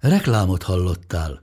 Reklámot hallottál.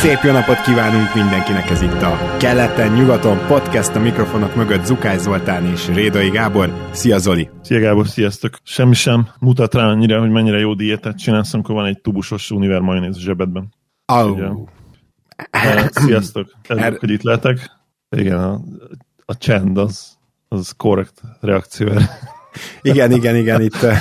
Szép jó napot kívánunk mindenkinek, ez itt a Keleten-nyugaton podcast, a mikrofonok mögött Zukály Zoltán és Rédai Gábor. Szia Zoli! Szia Gábor, sziasztok! Semmi sem mutat rá annyira, hogy mennyire jó diétát csinálsz, amikor van egy tubusos univer majonéz zsebedben. Oh. Ugye? Sziasztok! Örülök, Er- hogy itt lehetek. Igen, a, a csend az, az korrekt reakció erre. Igen, igen, igen, itt eh,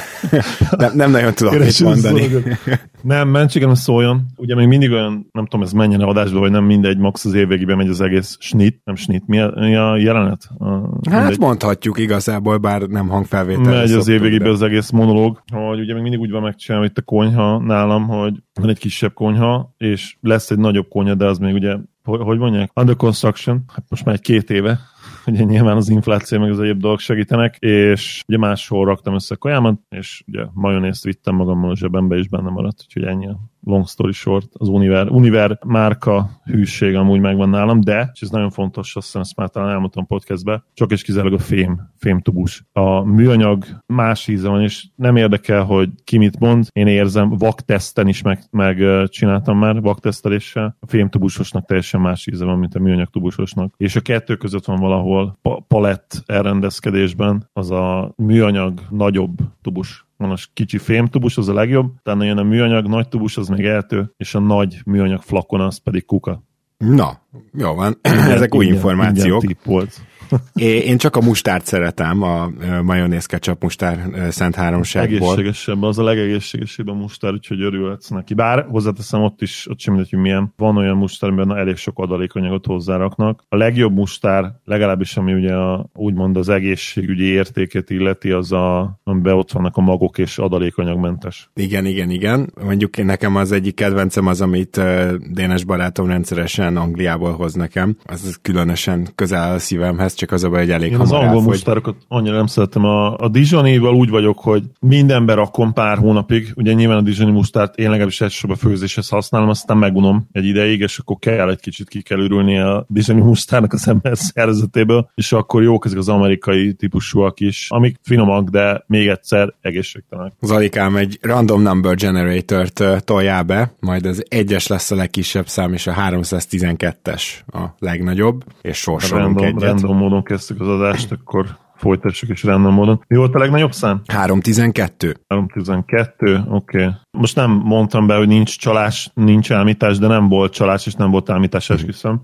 nem, nem nagyon tudok mit mondani. szolgat. Nem, mentségem szóljon. Ugye még mindig olyan, nem tudom, ez menjen adásba, vagy nem mindegy, max az évvégében megy az egész snit, nem snit. Mi a, mi a jelenet? A, Hát mindegy. mondhatjuk igazából, bár nem hangfelvétel. megy az évvégében az egész monológ, hogy ugye még mindig úgy van megcsinálva itt a konyha nálam, hogy van egy kisebb konyha, és lesz egy nagyobb konyha, de az még ugye, hogy, hogy mondják, under construction, hát most már egy két éve, ugye nyilván az infláció meg az egyéb dolgok segítenek, és ugye máshol raktam össze a kajámat, és ugye majonézt vittem magammal a zsebembe, és benne maradt, úgyhogy ennyi long story short, az Univer, Univer márka hűség amúgy megvan nálam, de, és ez nagyon fontos, azt hiszem ezt már talán elmondtam podcastbe, csak és kizárólag a fém, fémtubus. A műanyag más íze van, és nem érdekel, hogy ki mit mond, én érzem, vakteszten is meg, meg ö, csináltam már, vakteszteléssel, a fémtubusosnak teljesen más íze van, mint a műanyag tubusosnak. És a kettő között van valahol pa- palett elrendezkedésben, az a műanyag nagyobb tubus a kicsi fémtubus, az a legjobb, utána jön a műanyag nagy tubus, az még eltő, és a nagy műanyag flakon, az pedig kuka. Na, jó van, ezek új Ingyen- információk. ingyen. É- Én csak a mustárt szeretem, a majonéz ketchup mustár szent háromságból. Egészségesebb, az a legegészségesebb a mustár, úgyhogy örülhetsz neki. Bár hozzáteszem, ott is, ott sem mindegy, hogy milyen. Van olyan mustár, amiben elég sok adalékanyagot hozzáraknak. A legjobb mustár, legalábbis ami ugye a, úgymond az egészségügyi értéket illeti, az a, amiben ott vannak a magok és adalékanyagmentes. Igen, igen, igen. Mondjuk nekem az egyik kedvencem az, amit Dénes barátom rendszeresen Angliából hoz nekem. Az különösen közel a szívemhez, csak az a baj, hogy elég Én az angol mustárokat annyira nem szeretem. A, a Dijonival úgy vagyok, hogy mindenben rakom pár hónapig. Ugye nyilván a Dijoni mustárt én legalábbis elsősorban a főzéshez használom, aztán megunom egy ideig, és akkor kell egy kicsit ki kell ürülni a Dijoni mustárnak az ember szervezetéből, és akkor jók ezek az amerikai típusúak is, amik finomak, de még egyszer egészségtelenek. Zalikám egy random number generator-t toljál be, majd az egyes lesz a legkisebb szám, és a 312-es a legnagyobb, és sorsolunk Random, egyet. random módon kezdtük az adást, akkor folytassuk is random módon. Mi volt a legnagyobb szám? 312. 312, oké. Okay. Most nem mondtam be, hogy nincs csalás, nincs elmítás, de nem volt csalás, és nem volt elmítás, esküszöm.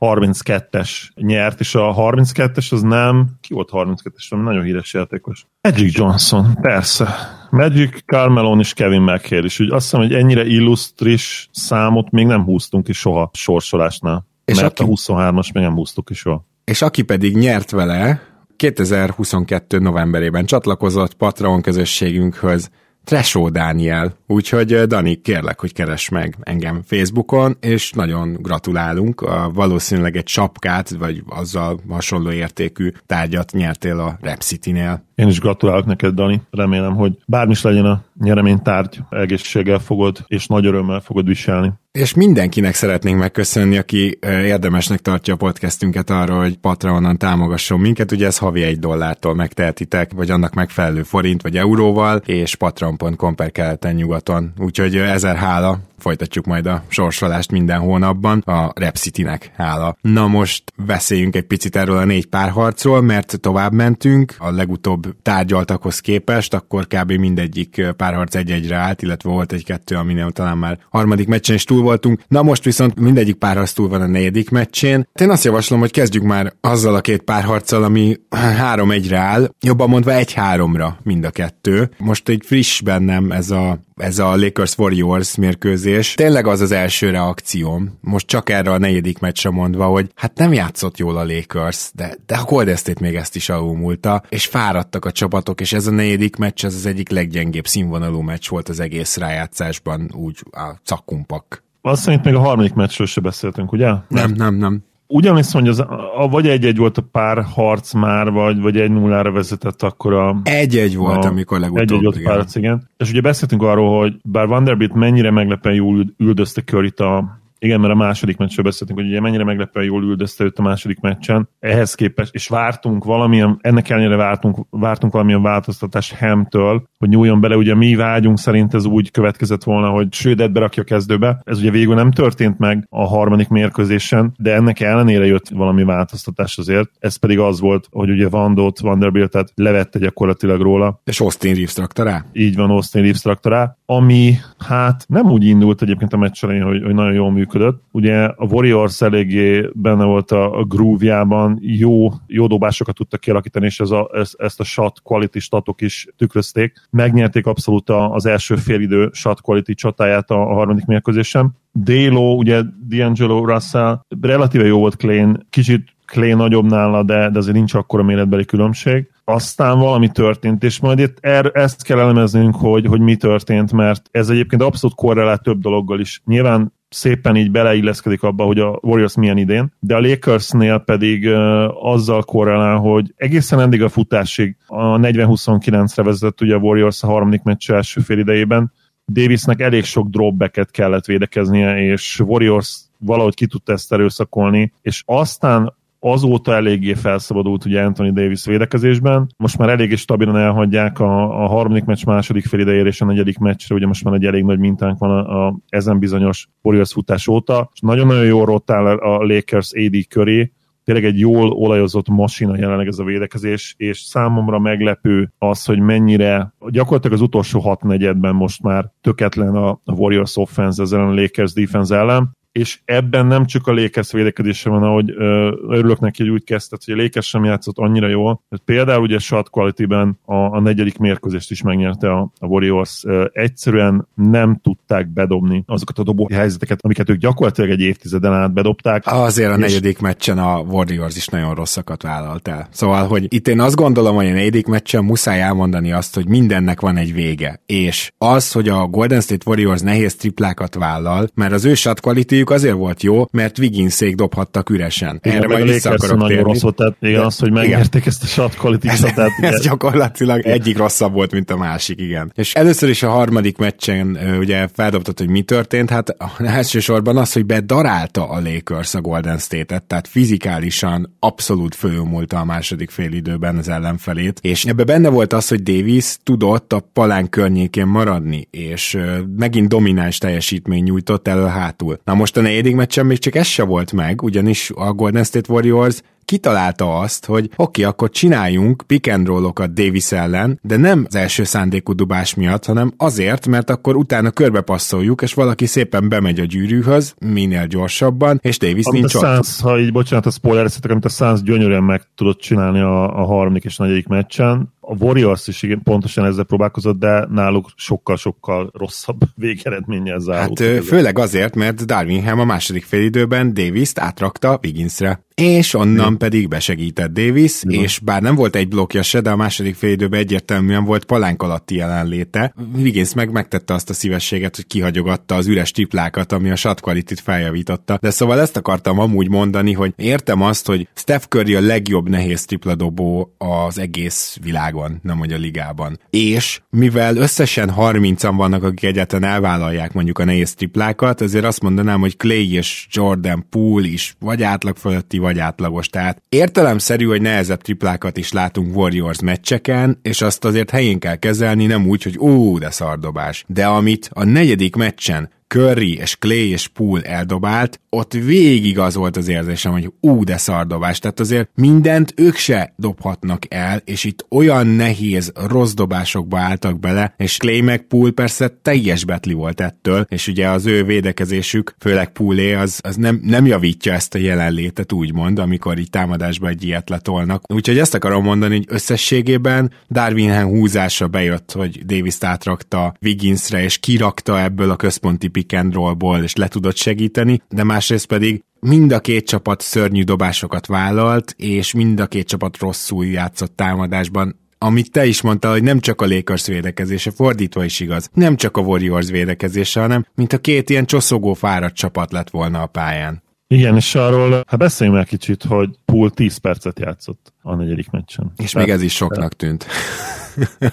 32-es nyert, és a 32-es az nem, ki volt 32-es, nem nagyon híres játékos. Magic Johnson, persze. Magic, Carmelon és Kevin McHale is. Úgy azt hiszem, hogy ennyire illusztris számot még nem húztunk ki soha sorsolásnál. És mert aki- a 23-as még nem húztuk ki soha. És aki pedig nyert vele, 2022. novemberében csatlakozott Patreon közösségünkhöz, Tresó Dániel. Úgyhogy Dani, kérlek, hogy keres meg engem Facebookon, és nagyon gratulálunk. Valószínűleg egy sapkát, vagy azzal hasonló értékű tárgyat nyertél a Rep City-nél. Én is gratulálok neked, Dani. Remélem, hogy bármi is legyen a nyereménytárgy, egészséggel fogod, és nagy örömmel fogod viselni. És mindenkinek szeretnénk megköszönni, aki ö, érdemesnek tartja a podcastünket arra, hogy Patreonon támogasson minket. Ugye ez havi egy dollártól megtehetitek, vagy annak megfelelő forint vagy euróval, és patreon.com per keleten nyugaton. Úgyhogy ö, ezer hála folytatjuk majd a sorsolást minden hónapban, a Rep City-nek hála. Na most beszéljünk egy picit erről a négy párharcról, mert tovább mentünk, a legutóbb tárgyaltakhoz képest, akkor kb. mindegyik párharc egy-egyre állt, illetve volt egy-kettő, aminél talán már harmadik meccsen is túl voltunk. Na most viszont mindegyik párharc túl van a negyedik meccsén. Én azt javaslom, hogy kezdjük már azzal a két párharccal, ami három egyre áll, jobban mondva egy háromra mind a kettő. Most egy friss bennem ez a ez a Lakers Warriors mérkőzés. Tényleg az az első reakcióm, most csak erre a negyedik meccsre mondva, hogy hát nem játszott jól a Lakers, de, de a Golden State még ezt is alulmúlta, és fáradtak a csapatok, és ez a negyedik meccs az az egyik leggyengébb színvonalú meccs volt az egész rájátszásban, úgy a cakumpak. Azt szerint még a harmadik meccsről se beszéltünk, ugye? Nem, nem, nem emlékszem, hogy az, a, vagy egy-egy volt a pár harc már, vagy, vagy egy nullára vezetett akkor a... Egy-egy volt, a, amikor legutóbb. Egy-egy volt pár igen. És ugye beszéltünk arról, hogy bár Vanderbilt mennyire meglepően jól üldözte curry a igen, mert a második meccsről beszéltünk, hogy ugye mennyire meglepően jól üldözte őt a második meccsen. Ehhez képest, és vártunk valamilyen, ennek ellenére vártunk, vártunk valamilyen változtatást Hemtől, hogy nyúljon bele. Ugye mi vágyunk szerint ez úgy következett volna, hogy Södet berakja a kezdőbe. Ez ugye végül nem történt meg a harmadik mérkőzésen, de ennek ellenére jött valami változtatás azért. Ez pedig az volt, hogy ugye Vandot, Vanderbiltet levette gyakorlatilag róla. És Austin Reeves traktorá? Így van, Austin Reeves traktorá, ami hát nem úgy indult egyébként a meccs elején, hogy, hogy nagyon jól működött. Ugye a Warriors eléggé benne volt a, a groove-jában, jó, jó dobásokat tudtak kialakítani, és ez a, ez, ezt a shot quality statok is tükrözték. Megnyerték abszolút az első félidő shot quality csatáját a, a harmadik mérkőzésen. Délo, ugye D'Angelo Russell, relatíve jó volt Klein, kicsit Clay nagyobb nála, de, de azért nincs akkora méretbeli különbség. Aztán valami történt, és majd itt er, ezt kell elemeznünk, hogy, hogy mi történt, mert ez egyébként abszolút korrelál több dologgal is. Nyilván szépen így beleilleszkedik abba, hogy a Warriors milyen idén, de a Lakersnél pedig uh, azzal korrelál, hogy egészen eddig a futásig a 40-29-re vezetett ugye a Warriors a harmadik meccs első fél idejében, Davisnek elég sok dropbacket kellett védekeznie, és Warriors valahogy ki tudta ezt erőszakolni, és aztán azóta eléggé felszabadult ugye Anthony Davis védekezésben. Most már eléggé stabilan elhagyják a, a harmadik meccs második fél idejére és a negyedik meccsre, ugye most már egy elég nagy mintánk van a, a ezen bizonyos Warriors futás óta, és nagyon-nagyon jól rottál a Lakers AD köré, tényleg egy jól olajozott masina jelenleg ez a védekezés, és számomra meglepő az, hogy mennyire gyakorlatilag az utolsó hat negyedben most már töketlen a Warriors offense ezzel a Lakers defense ellen, és ebben nem csak a Lakers védekezése van, ahogy ö, örülök neki, hogy úgy kezdett, hogy a Lakers sem játszott annyira jól. Tehát például ugye shot quality-ben a, a negyedik mérkőzést is megnyerte a, a Warriors. Ö, egyszerűen nem tudták bedobni azokat a dobó helyzeteket, amiket ők gyakorlatilag egy évtizeden át bedobták. Azért a és... negyedik meccsen a Warriors is nagyon rosszakat vállalt el. Szóval, hogy itt én azt gondolom, hogy a negyedik meccsen muszáj elmondani azt, hogy mindennek van egy vége. És az, hogy a Golden State Warriors nehéz triplákat vállal, mert az ő shot quality mondjuk azért volt jó, mert Wigginszék dobhattak üresen. Igen, Erre majd vissza akarok nagyon rossz volt, tehát igen, az, hogy megnyerték ezt a shot quality ez, tehát, ez gyakorlatilag igen. egyik rosszabb volt, mint a másik, igen. És először is a harmadik meccsen ugye feldobtad, hogy mi történt, hát elsősorban az, hogy bedarálta a Lakers a Golden State-et, tehát fizikálisan abszolút fölülmúlta a második fél időben az ellenfelét, és ebbe benne volt az, hogy Davis tudott a palán környékén maradni, és megint domináns teljesítmény nyújtott elő hátul. Na most a negyedik meccsen még csak ez se volt meg, ugyanis a Golden State Warriors kitalálta azt, hogy oké, okay, akkor csináljunk pick and rollokat Davis ellen, de nem az első szándékú dubás miatt, hanem azért, mert akkor utána körbe passzoljuk, és valaki szépen bemegy a gyűrűhöz, minél gyorsabban, és Davis amit nincs a Suns, ha így bocsánat, a spoiler amit a Suns gyönyörűen meg tudott csinálni a, a harmadik és negyedik meccsen, a Warriors is igen, pontosan ezzel próbálkozott, de náluk sokkal-sokkal rosszabb végeredménnyel zárult. Hát főleg azért, mert Darwinham a második félidőben Davis-t átrakta Wigginsre és onnan Igen. pedig besegített Davis, Igen. és bár nem volt egy blokkja se, de a második fél időben egyértelműen volt palánk alatti jelenléte. Wiggins meg megtette azt a szívességet, hogy kihagyogatta az üres triplákat, ami a shot quality feljavította. De szóval ezt akartam amúgy mondani, hogy értem azt, hogy Steph Curry a legjobb nehéz tripladobó az egész világon, nem hogy a ligában. És mivel összesen 30-an vannak, akik egyáltalán elvállalják mondjuk a nehéz triplákat, ezért azt mondanám, hogy Clay és Jordan Poole is vagy átlag fölötti, vagy átlagos. Tehát értelemszerű, hogy nehezebb triplákat is látunk Warriors meccseken, és azt azért helyén kell kezelni, nem úgy, hogy ú, de szardobás. De amit a negyedik meccsen Curry és Clay és Poole eldobált, ott végig az volt az érzésem, hogy ú, de szardobás. Tehát azért mindent ők se dobhatnak el, és itt olyan nehéz, rossz dobásokba álltak bele, és Clay meg Poole persze teljes betli volt ettől, és ugye az ő védekezésük, főleg Poolé, az, az nem, nem javítja ezt a jelenlétet, úgymond, amikor így támadásba egy ilyet letolnak. Úgyhogy ezt akarom mondani, hogy összességében Darwinhen húzása bejött, hogy Davis átrakta Wigginsre, és kirakta ebből a központi pick and rollból, és le tudott segíteni, de másrészt pedig mind a két csapat szörnyű dobásokat vállalt, és mind a két csapat rosszul játszott támadásban amit te is mondtál, hogy nem csak a Lakers védekezése, fordítva is igaz. Nem csak a Warriors védekezése, hanem mint a két ilyen csoszogó fáradt csapat lett volna a pályán. Igen, és arról, hát beszéljünk már kicsit, hogy Pool 10 percet játszott a negyedik meccsen. És Tehát, még ez is soknak tűnt.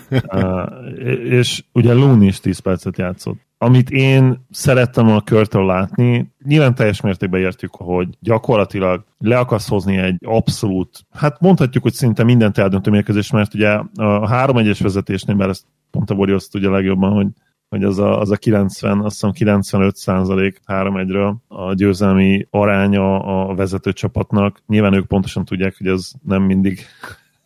és ugye Looney is 10 percet játszott. Amit én szerettem a körtől látni, nyilván teljes mértékben értjük, hogy gyakorlatilag le akarsz hozni egy abszolút, hát mondhatjuk, hogy szinte mindent eldöntő mérkőzés, mert ugye a 3-1-es vezetésnél, mert ezt pont a Warriors tudja legjobban, hogy hogy az a, az a 90, azt hiszem 95 százalék 3-1-ről a győzelmi aránya a vezető csapatnak. Nyilván ők pontosan tudják, hogy ez nem mindig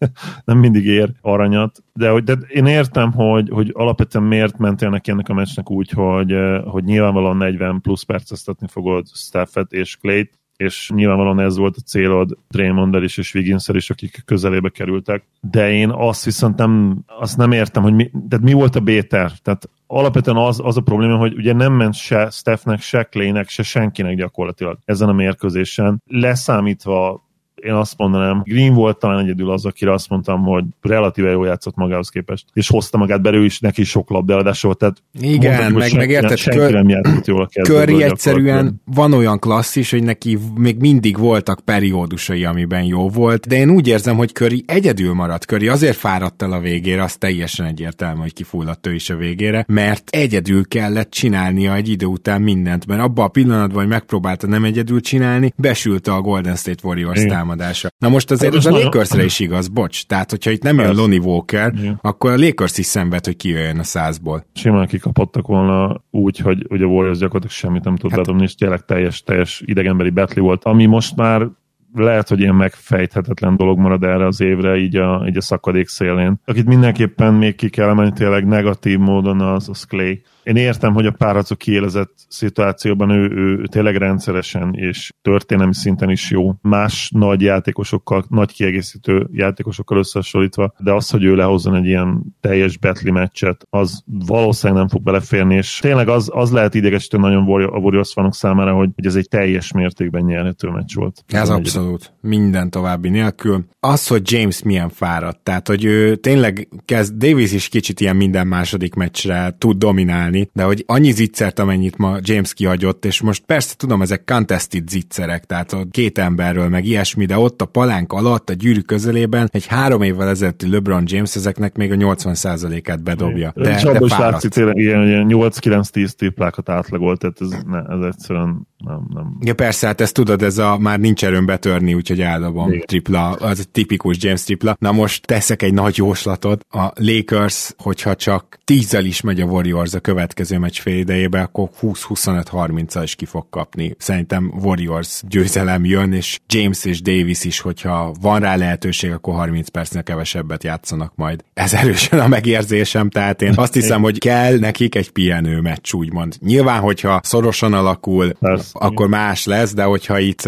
nem mindig ér aranyat, de, hogy, de én értem, hogy, hogy alapvetően miért mentél neki ennek a meccsnek úgy, hogy, hogy nyilvánvalóan 40 plusz perceztetni fogod Staffet és Clayt, és nyilvánvalóan ez volt a célod draymond is és wiggins is, akik közelébe kerültek. De én azt viszont nem, azt nem értem, hogy mi, tehát mi volt a béter? Tehát alapvetően az, az a probléma, hogy ugye nem ment se Stephnek, se Claynek, se senkinek gyakorlatilag ezen a mérkőzésen, leszámítva én azt mondanám, Green volt talán egyedül az, akire azt mondtam, hogy relatíve jól játszott magához képest, és hozta magát belül is, neki sok labdaadás volt, tehát igen, mondom, meg, meg érted, senki kör, nem játszott jól a Curry egyszerűen van olyan klasszis, hogy neki még mindig voltak periódusai, amiben jó volt, de én úgy érzem, hogy Curry egyedül maradt. Curry azért fáradt el a végére, az teljesen egyértelmű, hogy kifulladt ő is a végére, mert egyedül kellett csinálnia egy idő után mindent, mert abban a pillanatban, hogy megpróbálta nem egyedül csinálni, besülte a Golden State Warriors Igen támadása. Na most azért ez a Lakersre is igaz, bocs. Tehát, hogyha itt nem jön Lonnie Walker, Igen. akkor a Lakers is szenved, hogy kijöjjön a százból. Simán kikapottak volna úgy, hogy, hogy a Warriors gyakorlatilag semmit nem tud hát, bedobni, és tényleg teljes, teljes idegenbeli betli volt, ami most már lehet, hogy ilyen megfejthetetlen dolog marad erre az évre, így a, így a szakadék szélén. Akit mindenképpen még ki kell emelni tényleg negatív módon az, az Clay én értem, hogy a párharcok kiélezett szituációban ő, ő tényleg rendszeresen és történelmi szinten is jó. Más nagy játékosokkal, nagy kiegészítő játékosokkal összehasonlítva, de az, hogy ő lehozzon egy ilyen teljes betli meccset, az valószínűleg nem fog beleférni, és tényleg az, az lehet idegesítő nagyon a Warriors fanok számára, hogy, hogy ez egy teljes mértékben nyerhető meccs volt. Ez abszolút. Minden további nélkül. Az, hogy James milyen fáradt, tehát, hogy ő tényleg kezd, Davis is kicsit ilyen minden második meccsre tud dominálni, csinálni, de hogy annyi zicsert, amennyit ma James kihagyott, és most persze tudom, ezek contested zicserek, tehát a két emberről, meg ilyesmi, de ott a palánk alatt, a gyűrű közelében egy három évvel ezelőtti LeBron James ezeknek még a 80%-át bedobja. De, de is látszik tényleg ilyen, ilyen 8-9-10 triplákat átlagolt, tehát ez, ne, ez egyszerűen nem, nem. Ja persze, hát ezt tudod, ez a már nincs erőm betörni, úgyhogy eldobom Igen. tripla, az tipikus James tripla. Na most teszek egy nagy jóslatot, a Lakers, hogyha csak tízzel is megy a Warriors a következő meccs fél idejébe, akkor 20-25-30-al is ki fog kapni. Szerintem Warriors győzelem jön, és James és Davis is, hogyha van rá lehetőség, akkor 30 percnél kevesebbet játszanak majd. Ez erősen a megérzésem, tehát én azt hiszem, hogy kell nekik egy pihenő meccs, úgymond. Nyilván, hogyha szorosan alakul, Persze akkor más lesz, de hogyha itt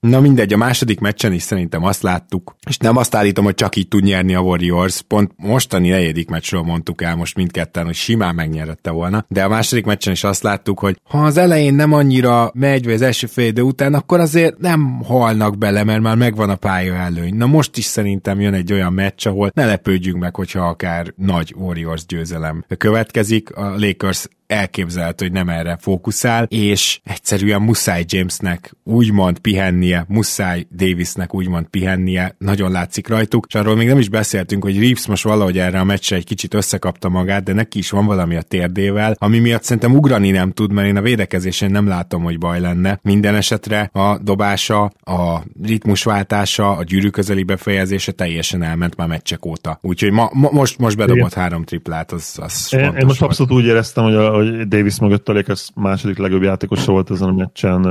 Na mindegy, a második meccsen is szerintem azt láttuk, és nem azt állítom, hogy csak így tud nyerni a Warriors, pont mostani negyedik meccsről mondtuk el most mindketten, hogy simán megnyerette volna, de a második meccsen is azt láttuk, hogy ha az elején nem annyira megy, vagy az első fél idő után, akkor azért nem halnak bele, mert már megvan a pálya előny. Na most is szerintem jön egy olyan meccs, ahol ne lepődjünk meg, hogyha akár nagy Warriors győzelem következik, a Lakers elképzelhető, hogy nem erre fókuszál, és egyszerűen muszáj Jamesnek úgymond pihennie, muszáj Davisnek úgymond pihennie, nagyon látszik rajtuk, és arról még nem is beszéltünk, hogy Reeves most valahogy erre a meccsre egy kicsit összekapta magát, de neki is van valami a térdével, ami miatt szerintem ugrani nem tud, mert én a védekezésén nem látom, hogy baj lenne. Minden esetre a dobása, a ritmusváltása, a gyűrű közeli befejezése teljesen elment már meccsek óta. Úgyhogy ma, ma most, most bedobott Igen. három triplát, az, az én, én most abszolút úgy éreztem, hogy a, hogy Davis mögött a Lakers második legjobb játékosa volt ezen a meccsen,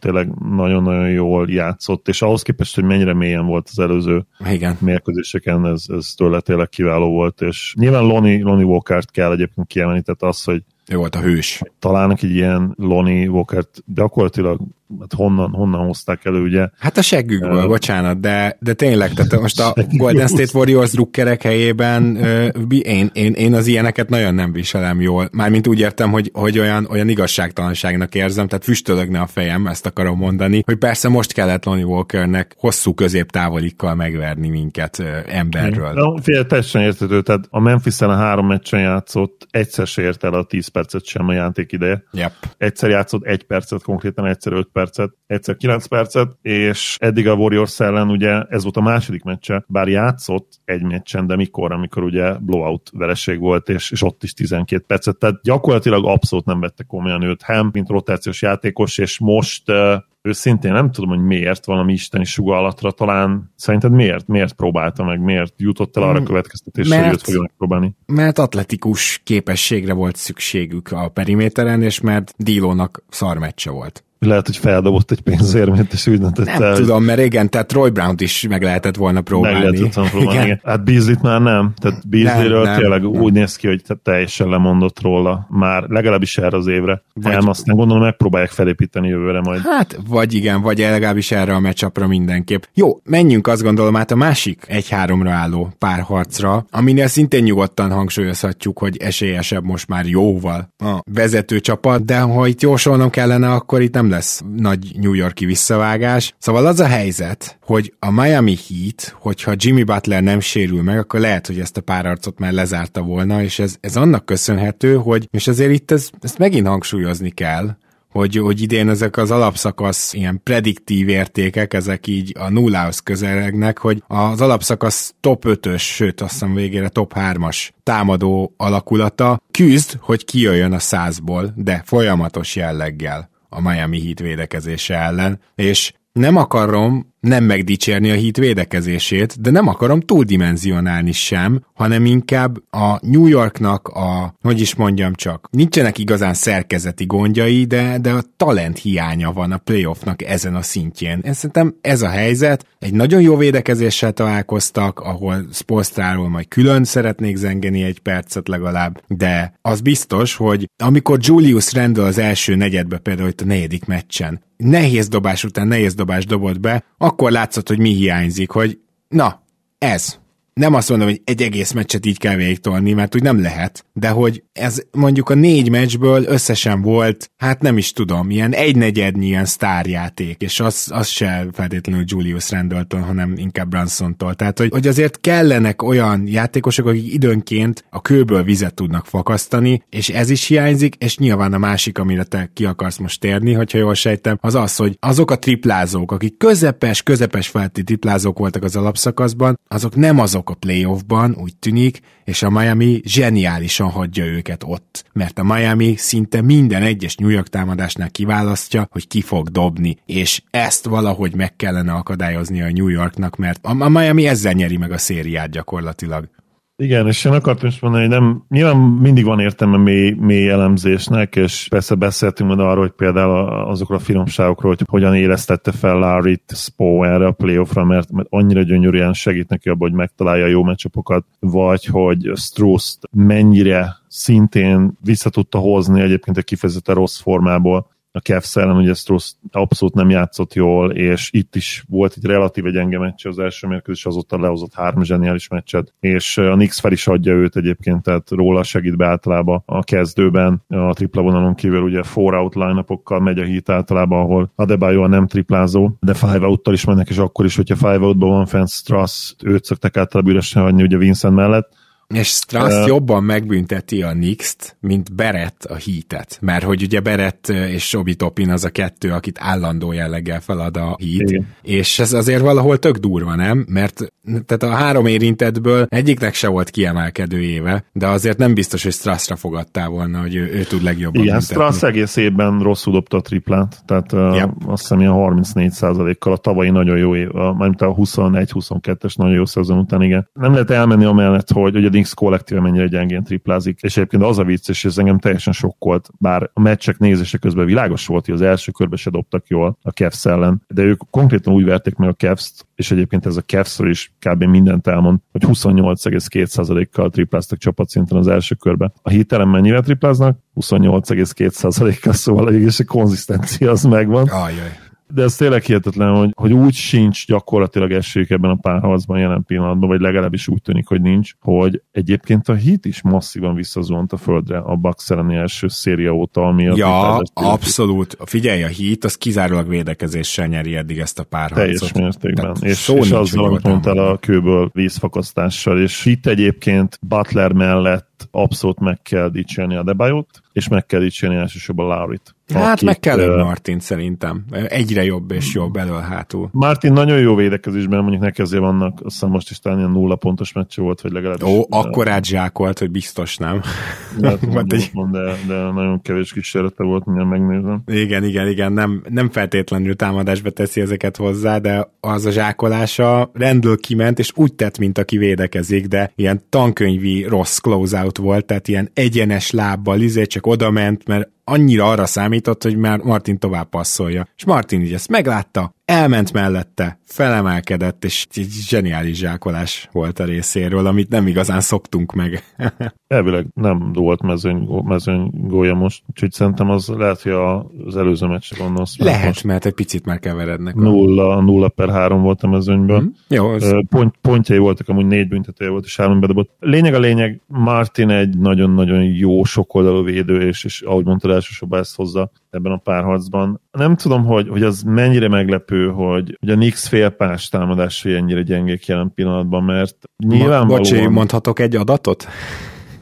tényleg nagyon-nagyon jól játszott, és ahhoz képest, hogy mennyire mélyen volt az előző Igen. mérkőzéseken, ez, ez tőle tényleg kiváló volt, és nyilván Lonnie, Lonnie Walker-t kell egyébként kiemelni, tehát az, hogy ő volt a hős. Találnak egy ilyen Lonnie Walker-t, gyakorlatilag hát honnan, honnan hozták elő, ugye? Hát a seggükből, uh, bocsánat, de, de tényleg, tehát most a Golden State Warriors drukkerek helyében uh, én, én, én, az ilyeneket nagyon nem viselem jól. Mármint úgy értem, hogy, hogy olyan, olyan igazságtalanságnak érzem, tehát füstölögne a fejem, ezt akarom mondani, hogy persze most kellett Lonnie Walkernek hosszú középtávolikkal megverni minket uh, emberről. Na, fél, teljesen értető, tehát a memphis a három meccsen játszott, egyszer se ért el a 10 percet sem a játék ideje. Yep. Egyszer játszott egy percet, konkrétan egyszer öt percet, egyszer 9 percet, és eddig a Warriors ellen ugye ez volt a második meccse, bár játszott egy meccsen, de mikor, amikor ugye blowout vereség volt, és, és ott is 12 percet, tehát gyakorlatilag abszolút nem vette komolyan őt Hem, mint rotációs játékos, és most őszintén nem tudom, hogy miért valami isteni sugallatra, talán szerinted miért? Miért próbálta meg? Miért jutott el arra mm, következtetésre, hogy őt fogja megpróbálni? Mert atletikus képességre volt szükségük a periméteren, és mert Dílónak szarmecse volt lehet, hogy feldobott egy pénzérmét, és úgy döntött Nem tudom, mert igen, tehát Roy Brown-t is meg lehetett volna próbálni. Meg lehetett volna próbálni, igen. igen. Hát Beasley-t már nem. Tehát Beasley-ről nem, tényleg nem. úgy néz ki, hogy teljesen lemondott róla. Már legalábbis erre az évre. Vagy... Nem, aztán gondolom megpróbálják felépíteni jövőre majd. Hát, vagy igen, vagy legalábbis erre a meccsapra mindenképp. Jó, menjünk azt gondolom át a másik egy-háromra álló párharcra, aminél szintén nyugodtan hangsúlyozhatjuk, hogy esélyesebb most már jóval a vezető csapat, de ha itt jósolnom kellene, akkor itt nem nem lesz nagy New Yorki visszavágás. Szóval az a helyzet, hogy a Miami Heat, hogyha Jimmy Butler nem sérül meg, akkor lehet, hogy ezt a párarcot már lezárta volna, és ez, ez annak köszönhető, hogy, és azért itt ez, ezt megint hangsúlyozni kell, hogy, hogy idén ezek az alapszakasz ilyen prediktív értékek, ezek így a nullához közelegnek, hogy az alapszakasz top 5-ös, sőt azt hiszem végére top 3-as támadó alakulata küzd, hogy kijöjjön a százból, de folyamatos jelleggel a Miami Heat védekezése ellen, és nem akarom nem megdicsérni a hit védekezését, de nem akarom túldimenzionálni sem, hanem inkább a New Yorknak a, hogy is mondjam csak, nincsenek igazán szerkezeti gondjai, de, de a talent hiánya van a playoffnak ezen a szintjén. Én szerintem ez a helyzet, egy nagyon jó védekezéssel találkoztak, ahol Spolstráról majd külön szeretnék zengeni egy percet legalább, de az biztos, hogy amikor Julius Randle az első negyedbe például itt a negyedik meccsen nehéz dobás után nehéz dobás dobott be, akkor látszott, hogy mi hiányzik, hogy na, ez, nem azt mondom, hogy egy egész meccset így kell végigtolni, mert úgy nem lehet, de hogy ez mondjuk a négy meccsből összesen volt, hát nem is tudom, ilyen egynegyednyi ilyen sztárjáték, és az, az se feltétlenül Julius Randleton, hanem inkább Bransontól. Tehát, hogy, hogy azért kellenek olyan játékosok, akik időnként a kőből vizet tudnak fakasztani, és ez is hiányzik, és nyilván a másik, amire te ki akarsz most térni, hogyha jól sejtem, az az, hogy azok a triplázók, akik közepes, közepes felti triplázók voltak az alapszakaszban, azok nem azok a playoffban, úgy tűnik, és a Miami zseniálisan hagyja őket ott, mert a Miami szinte minden egyes New York támadásnál kiválasztja, hogy ki fog dobni, és ezt valahogy meg kellene akadályozni a New Yorknak, mert a Miami ezzel nyeri meg a szériát gyakorlatilag. Igen, és én akartam is mondani, hogy nem, nyilván mindig van értelme mély, mély elemzésnek, és persze beszéltünk majd arról, hogy például azokról a finomságokról, hogy hogyan élesztette fel Larry Spo erre a playoffra, mert, mert annyira gyönyörűen segít neki abban, hogy megtalálja a jó meccsapokat, vagy hogy Strauss mennyire szintén vissza tudta hozni egyébként egy kifejezetten rossz formából a Cavs ellen, ugye Strauss abszolút nem játszott jól, és itt is volt egy relatíve gyenge meccs az első mérkőzés, azóta lehozott három zseniális meccset, és a Knicks fel is adja őt egyébként, tehát róla segít be általában a kezdőben, a tripla vonalon kívül ugye four out line megy a hit általában, ahol Adebayo nem triplázó, de five out is mennek, és akkor is, hogyha five out van fent Strass, őt szoktak általában üresen hagyni ugye Vincent mellett, és Strass uh, jobban megbünteti a Nix-t, mint Berett a Heat-et. Mert hogy ugye Berett és Sobi Topin az a kettő, akit állandó jelleggel felad a. Igen. És ez azért valahol tök durva, nem? Mert tehát a három érintetből egyiknek se volt kiemelkedő éve, de azért nem biztos, hogy Strassra fogadtál volna, hogy ő, ő tud legjobban Igen, büntetni. Strass egész évben rosszul dobta a triplát, tehát yep. uh, azt hiszem ilyen 34 kal a tavalyi nagyon jó év, mármint a 21-22-es nagyon jó szezon után, igen. Nem lehet elmenni amellett, hogy ugye Knicks kollektíve mennyire gyengén triplázik, és egyébként az a vicc, és ez engem teljesen sokkolt, bár a meccsek nézése közben világos volt, hogy az első körbe se dobtak jól a Cavs ellen, de ők konkrétan úgy verték meg a Cavs-t, és egyébként ez a cavs is kb. mindent elmond, hogy 28,2%-kal tripláztak csapatszinten az első körbe. A hitelen mennyire tripláznak? 28,2%-kal, szóval és a konzisztencia az megvan. Ajaj de ez tényleg hihetetlen, hogy, hogy úgy sincs gyakorlatilag esélyük ebben a párharcban jelen pillanatban, vagy legalábbis úgy tűnik, hogy nincs, hogy egyébként a hit is masszívan visszazont a földre a Bucks elleni első széria óta, ami a Ja, abszolút. Figyelj, a hit az kizárólag védekezéssel nyeri eddig ezt a párharcot. Teljes mértékben. Tehát és, és azzal, amit mondtál a kőből vízfakasztással, és hit egyébként Butler mellett abszolút meg kell dicsérni a Debajot, és meg kell dicsérni elsősorban Laurit. Hát akik, meg kell uh, Martin szerintem. Egyre jobb és jobb elől hátul. Martin nagyon jó védekezésben, mondjuk neki azért vannak, azt hiszem most is talán ilyen nulla pontos meccse volt, vagy legalábbis. Ó, akkor átzsákolt, hogy biztos nem. De, egy... de, de nagyon kevés kísérlete volt, mindjárt megnézem. Igen, igen, igen, nem, nem feltétlenül támadásba teszi ezeket hozzá, de az a zsákolása rendről kiment, és úgy tett, mint aki védekezik, de ilyen tankönyvi rossz closeout volt, tehát ilyen egyenes lábbal, izé csak oda ment, mert annyira arra számított, hogy már Martin tovább passzolja. És Martin így ezt meglátta, elment mellette, felemelkedett, és egy zseniális zsákolás volt a részéről, amit nem igazán szoktunk meg. Elvileg nem volt mezőny, mezőny gólya most, úgyhogy szerintem az lehet, hogy az előző meccs gondolsz. Lehet, most mert egy picit már keverednek. Nulla, nulla per három volt a mezőnyből. Mm, jó, az... Pont, pontjai voltak, amúgy négy büntetője volt, és három bedobott. Lényeg a lényeg, Martin egy nagyon-nagyon jó sokoldalú védő, és, és ahogy mondtad, elsősorban ezt hozza ebben a párharcban. Nem tudom, hogy, hogy az mennyire meglepő, hogy, hogy a Nix félpás támadásai ennyire gyengék jelen pillanatban, mert nyilvánvalóan... Bocsi, mondhatok egy adatot?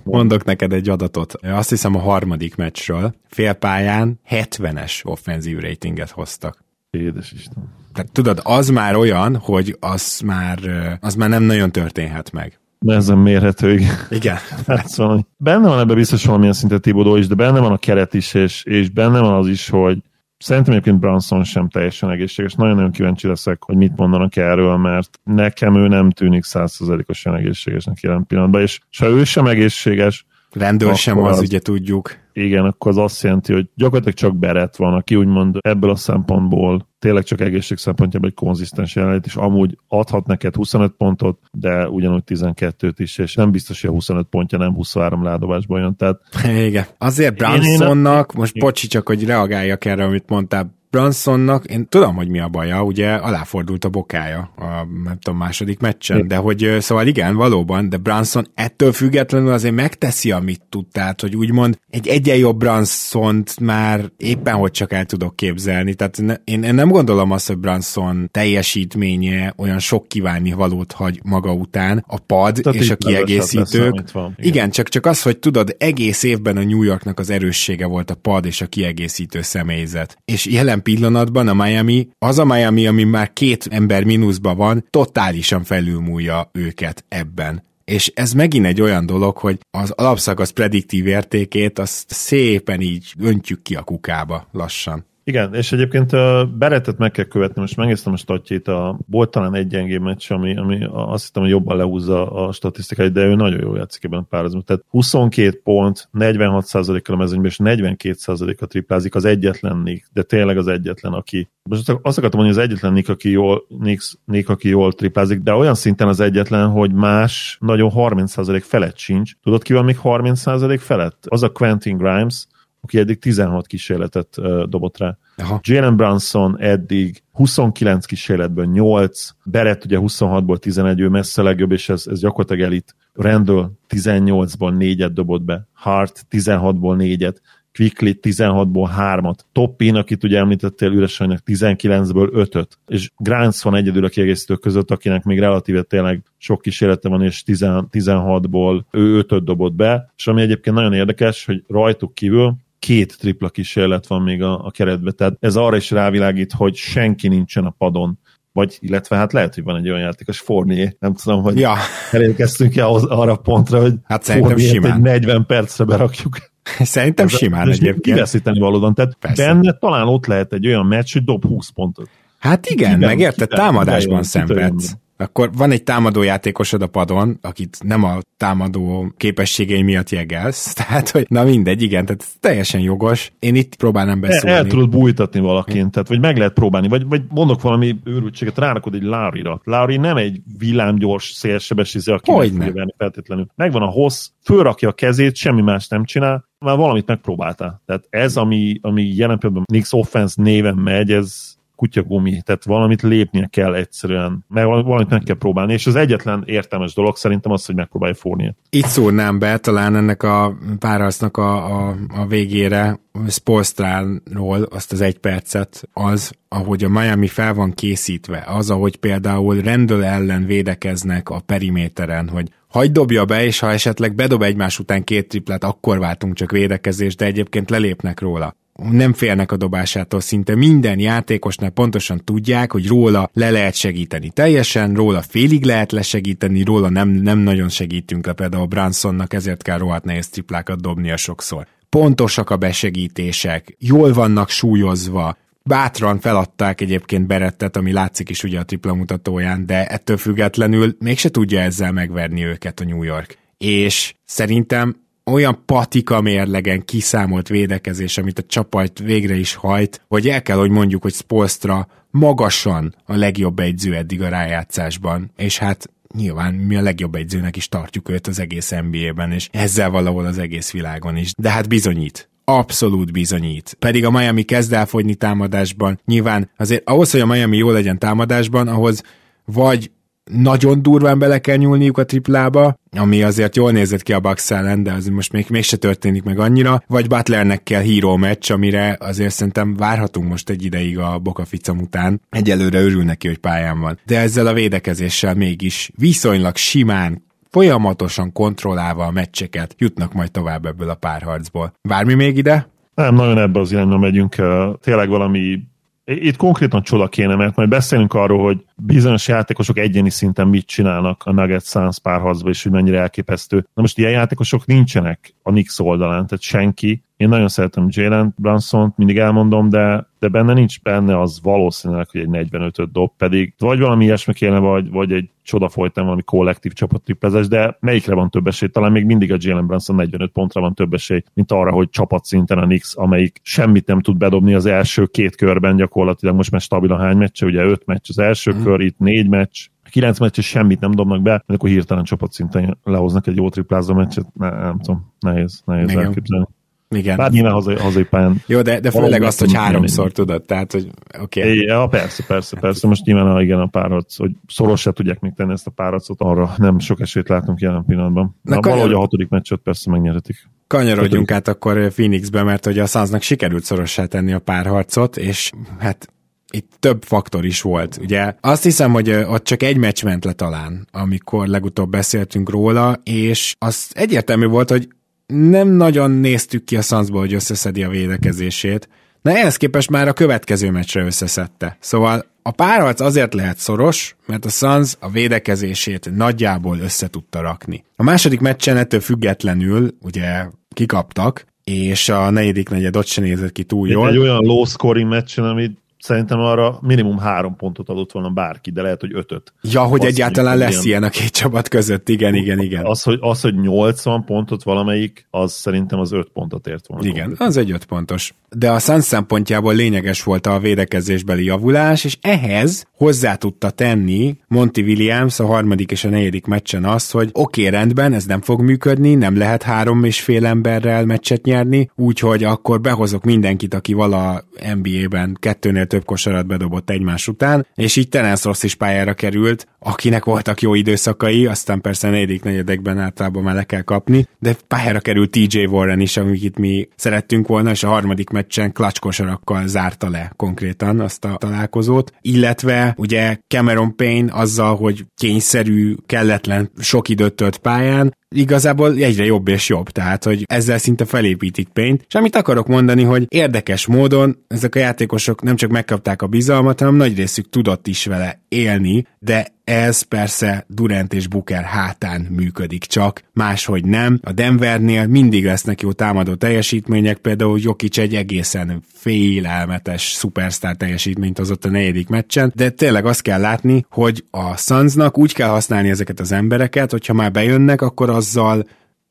Mondok neked egy adatot. Azt hiszem a harmadik meccsről félpályán 70-es offenzív ratinget hoztak. Édes Isten. Tehát tudod, az már olyan, hogy az már, az már nem nagyon történhet meg ezen mérhető, igen. Igen. Hát szóval, benne van ebben biztos valamilyen szinte Tibodó is, de benne van a keret is, és, és benne van az is, hogy Szerintem egyébként Branson sem teljesen egészséges. Nagyon-nagyon kíváncsi leszek, hogy mit mondanak erről, mert nekem ő nem tűnik százszerzelékosan egészségesnek jelen pillanatban, és, és ha ő sem egészséges, Rendőr sem az, az, ugye tudjuk. Igen, akkor az azt jelenti, hogy gyakorlatilag csak Beret van, aki úgymond ebből a szempontból tényleg csak egészség szempontjából egy konzisztens jelenlét, és amúgy adhat neked 25 pontot, de ugyanúgy 12-t is, és nem biztos, hogy a 25 pontja nem 23 ládobásban jön. Tehát... Igen. Azért Bransonnak, most bocsi csak, hogy reagáljak erre, amit mondtál, Bransonnak, én tudom, hogy mi a baja, ugye aláfordult a bokája a nem tudom, második meccsen, de hogy szóval igen, valóban, de Branson ettől függetlenül azért megteszi, amit tud, tehát hogy úgymond egy egyen jobb branson már éppen hogy csak el tudok képzelni, tehát ne, én, én nem gondolom azt, hogy Branson teljesítménye olyan sok kívánni valót hagy maga után, a pad tehát és a kiegészítők. Igen. igen, csak, csak az, hogy tudod, egész évben a New Yorknak az erőssége volt a pad és a kiegészítő személyzet. És jelen pillanatban a Miami, az a Miami, ami már két ember mínuszban van, totálisan felülmúlja őket ebben. És ez megint egy olyan dolog, hogy az alapszakasz prediktív értékét azt szépen így öntjük ki a kukába lassan. Igen, és egyébként a Beretet meg kell követni, most megnéztem a statjét, a, volt talán egy gyengébb meccs, ami, ami azt hiszem, hogy jobban lehúzza a statisztikáit, de ő nagyon jól játszik ebben a párazban. Tehát 22 pont, 46%-kal a mezőnyben, és 42%-a triplázik az egyetlen Nick, de tényleg az egyetlen, aki most azt akartam mondani, az egyetlen Nick, aki jól, Nick, Nick, aki jól triplázik, de olyan szinten az egyetlen, hogy más nagyon 30% felett sincs. Tudod ki van még 30% felett? Az a Quentin Grimes, aki eddig 16 kísérletet dobott rá. Aha. Jalen Brunson eddig 29 kísérletből 8, Beret ugye 26-ból 11, ő messze legjobb, és ez, ez gyakorlatilag elit. Randall 18-ból 4-et dobott be, Hart 16-ból 4-et, Quickly 16-ból 3-at, Toppin, akit ugye említettél üresen 19-ből 5-öt, és Grants van egyedül a kiegészítők között, akinek még relatíve tényleg sok kísérlete van, és 16-ból ő 5-öt dobott be, és ami egyébként nagyon érdekes, hogy rajtuk kívül két tripla kísérlet van még a, a keretbe, tehát ez arra is rávilágít, hogy senki nincsen a padon, vagy illetve hát lehet, hogy van egy olyan játékos, Fournier, nem tudom, hogy ja. elérkeztünk-e arra a pontra, hogy hát szerintem simán. egy 40 percre berakjuk. Szerintem ez simán ez egyébként. Kiveszíteni valóban, tehát Persze. benne talán ott lehet egy olyan meccs, hogy dob 20 pontot. Hát igen, meg érted, támadásban szenvedsz. Akkor van egy támadó játékosod a padon, akit nem a támadó képességei miatt jegelsz, tehát, hogy na mindegy, igen, tehát teljesen jogos. Én itt próbálnám beszélni. El, el tudod bújtatni valaként, tehát, vagy meg lehet próbálni, vagy, vagy mondok valami őrültséget, rárakod egy Lauri-ra. Lauri nem egy villámgyors szélsebesíző, aki Hogy meg feltétlenül. Megvan a hossz, fölrakja a kezét, semmi más nem csinál, már valamit megpróbálta. Tehát ez, ami, ami jelen pillanatban Nix Offense néven megy, ez, kutyagumi, tehát valamit lépnie kell egyszerűen, meg valamit meg kell próbálni, és az egyetlen értelmes dolog szerintem az, hogy megpróbálja fúrni. Itt szúrnám be talán ennek a párharcnak a, a, a végére Spolstránról azt az egy percet, az, ahogy a Miami fel van készítve, az, ahogy például rendől ellen védekeznek a periméteren, hogy hagyd dobja be, és ha esetleg bedob egymás után két triplet, akkor váltunk csak védekezést, de egyébként lelépnek róla nem félnek a dobásától szinte minden játékosnál pontosan tudják, hogy róla le lehet segíteni teljesen, róla félig lehet lesegíteni, róla nem, nem nagyon segítünk le például Bransonnak, ezért kell rohadt nehéz triplákat dobnia sokszor. Pontosak a besegítések, jól vannak súlyozva, bátran feladták egyébként Berettet, ami látszik is ugye a tripla mutatóján, de ettől függetlenül mégse tudja ezzel megverni őket a New York. És szerintem olyan patika mérlegen kiszámolt védekezés, amit a csapat végre is hajt, hogy el kell, hogy mondjuk, hogy Spolstra magasan a legjobb egyző eddig a rájátszásban, és hát nyilván mi a legjobb egyzőnek is tartjuk őt az egész NBA-ben, és ezzel valahol az egész világon is. De hát bizonyít, abszolút bizonyít. Pedig a Miami kezd elfogyni támadásban. Nyilván azért ahhoz, hogy a Miami jó legyen támadásban, ahhoz vagy nagyon durván bele kell nyúlniuk a triplába, ami azért jól nézett ki a Bucks ellen, de az most még mégse történik meg annyira, vagy Butlernek kell híró meccs, amire azért szerintem várhatunk most egy ideig a Bokaficam után. Egyelőre örül neki, hogy pályán van. De ezzel a védekezéssel mégis viszonylag simán, folyamatosan kontrollálva a meccseket jutnak majd tovább ebből a párharcból. Vármi még ide? Nem, nagyon ebbe az irányba megyünk. Tényleg valami itt konkrétan csoda kéne, mert majd beszélünk arról, hogy bizonyos játékosok egyéni szinten mit csinálnak a Nuggets Suns párharcban, és hogy mennyire elképesztő. Na most ilyen játékosok nincsenek a Knicks oldalán, tehát senki. Én nagyon szeretem Jalen brunson mindig elmondom, de, de benne nincs benne az valószínűleg, hogy egy 45-öt dob, pedig vagy valami ilyesmi kéne, vagy, vagy egy csoda folytán valami kollektív csapattriplezés, de melyikre van több esély? Talán még mindig a Jalen Brunson 45 pontra van több esély, mint arra, hogy csapatszinten a Knicks, amelyik semmit nem tud bedobni az első két körben gyakorlatilag, most már stabil a hány meccse, ugye öt meccs az első. Kör, itt négy meccs, kilenc meccs és semmit nem dobnak be, akkor hirtelen csapatszinten lehoznak egy jó triplázó meccset, ne, nem tudom, nehéz, nehéz Igen. elképzelni. Igen. Bár nyilván hazai, hazai pályán. Jó, de, de főleg azt, hogy háromszor tudod, tehát, hogy oké. Okay. Ja, persze, persze, persze. Most nyilván, ha igen, a párharc, hogy szoros se tudják még tenni ezt a párharcot, arra nem sok esélyt látunk jelen pillanatban. Na, Na kanyar... valahogy a hatodik meccset persze megnyerhetik. Kanyarodjunk át akkor Phoenixbe, mert hogy a Sunsnak sikerült szorossá tenni a párharcot, és hát itt több faktor is volt. Ugye azt hiszem, hogy ott csak egy meccs ment le talán, amikor legutóbb beszéltünk róla, és az egyértelmű volt, hogy nem nagyon néztük ki a Sunsból, hogy összeszedi a védekezését. Na ehhez képest már a következő meccsre összeszedte. Szóval a párharc azért lehet szoros, mert a Suns a védekezését nagyjából össze tudta rakni. A második meccsen ettől függetlenül ugye kikaptak, és a negyedik negyed ott sem nézett ki túl jól. Egy olyan low scoring meccsen, amit szerintem arra minimum három pontot adott volna bárki, de lehet, hogy ötöt. Ja, hogy Azt egyáltalán lesz ilyen. ilyen a két csapat között, igen, igen, igen. Az, hogy, az, hogy 80 pontot valamelyik, az szerintem az öt pontot ért volna. Igen, konkrétan. az egy öt pontos. De a Suns szempontjából lényeges volt a védekezésbeli javulás, és ehhez hozzá tudta tenni Monty Williams a harmadik és a negyedik meccsen azt, hogy oké, okay, rendben, ez nem fog működni, nem lehet három és fél emberrel meccset nyerni, úgyhogy akkor behozok mindenkit, aki vala NBA-ben kettőnél több kosarat bedobott egymás után, és így Terence Ross is pályára került, akinek voltak jó időszakai, aztán persze negyedik negyedekben általában már le kell kapni, de pályára került TJ Warren is, amiket mi szerettünk volna, és a harmadik meccsen kosarakkal zárta le konkrétan azt a találkozót, illetve ugye Cameron Payne azzal, hogy kényszerű, kelletlen sok időt tölt pályán, igazából egyre jobb és jobb, tehát hogy ezzel szinte felépítik pénzt. És amit akarok mondani, hogy érdekes módon ezek a játékosok nem csak megkapták a bizalmat, hanem nagy részük tudott is vele élni, de ez persze Durant és Booker hátán működik csak, máshogy nem. A Denvernél mindig lesznek jó támadó teljesítmények, például Jokic egy egészen félelmetes szupersztár teljesítményt hozott a negyedik meccsen, de tényleg azt kell látni, hogy a Sunsnak úgy kell használni ezeket az embereket, hogyha már bejönnek, akkor azzal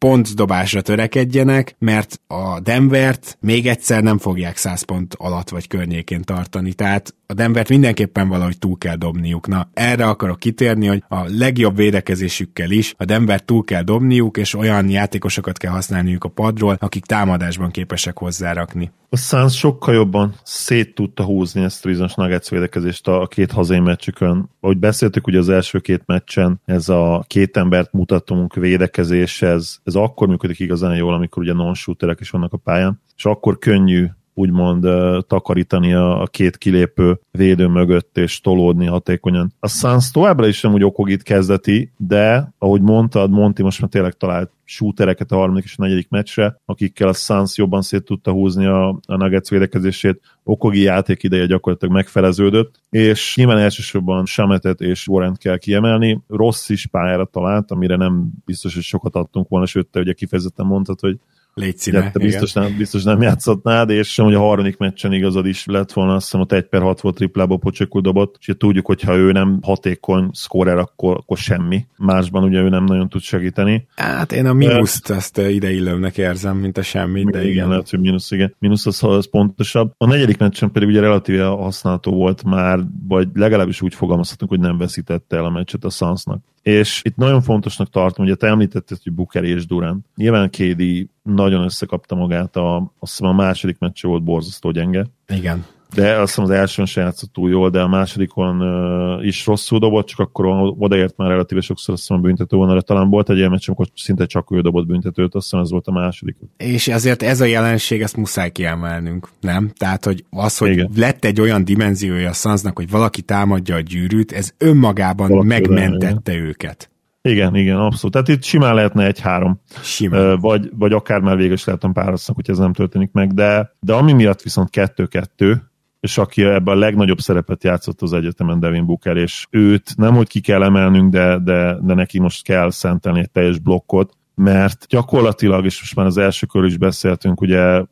pontdobásra törekedjenek, mert a Denvert még egyszer nem fogják 100 pont alatt vagy környékén tartani, tehát a Denvert mindenképpen valahogy túl kell dobniuk. Na, erre akarok kitérni, hogy a legjobb védekezésükkel is a Denvert túl kell dobniuk, és olyan játékosokat kell használniuk a padról, akik támadásban képesek hozzárakni. A Suns sokkal jobban szét tudta húzni ezt a bizonyos Nuggets védekezést a két hazai meccsükön. Ahogy beszéltük ugye az első két meccsen, ez a két embert mutatunk védekezés, ez, ez akkor működik igazán jól, amikor ugye non-shooterek is vannak a pályán, és akkor könnyű úgymond takarítani a, a két kilépő védő mögött és tolódni hatékonyan. A Suns továbbra is nem úgy okogít kezdeti, de ahogy mondtad, Monti most már tényleg talált shootereket a harmadik és a negyedik meccsre, akikkel a Suns jobban szét tudta húzni a, a Nuggets védekezését. Okogi játék ideje gyakorlatilag megfeleződött, és nyilván elsősorban Sametet és Warrant kell kiemelni. Rossz is pályára talált, amire nem biztos, hogy sokat adtunk volna, sőt, te ugye kifejezetten mondtad, hogy Légy színe, te biztos nem, biztos nem játszottnád, és hogy a harmadik meccsen igazad is lett volna, azt hiszem ott 1 per 6 volt triplába pocsekul dobott, és tudjuk, hogy ha ő nem hatékony scorer, akkor, akkor semmi. Másban ugye ő nem nagyon tud segíteni. Hát én a mínuszt ezt ideillőmnek érzem, mint a semmit, de igen. igen. Lehet, hogy mínusz, igen. Mínusz az, az pontosabb. A negyedik meccsen pedig ugye relatíve használható volt már, vagy legalábbis úgy fogalmazhatunk, hogy nem veszítette el a meccset a Sunsnak. És itt nagyon fontosnak tartom, hogy te említetted, hogy Booker és Durant. Nyilván KD nagyon összekapta magát, a, azt hiszem a második meccse volt borzasztó gyenge. Igen de azt hiszem az elsőn se játszott túl jól, de a másodikon uh, is rosszul dobott, csak akkor odaért már relatíve sokszor, azt hiszem a büntető vonalra talán volt egy ilyen meccs, amikor szinte csak ő dobott büntetőt, azt hiszem ez volt a második. És azért ez a jelenség, ezt muszáj kiemelnünk, nem? Tehát, hogy az, hogy Igen. lett egy olyan dimenziója a Sanznak, hogy valaki támadja a gyűrűt, ez önmagában valaki megmentette rá, őket. Igen, igen, abszolút. Tehát itt simán lehetne egy-három. Simán. Vagy, vagy akár már véges lehetem párasznak, hogy ez nem történik meg, de, de ami miatt viszont kettő-kettő, és aki ebben a legnagyobb szerepet játszott az egyetemen Devin Booker, és őt nem, hogy ki kell emelnünk, de, de, de neki most kell szentelni egy teljes blokkot, mert gyakorlatilag, és most már az első kör is beszéltünk, ugye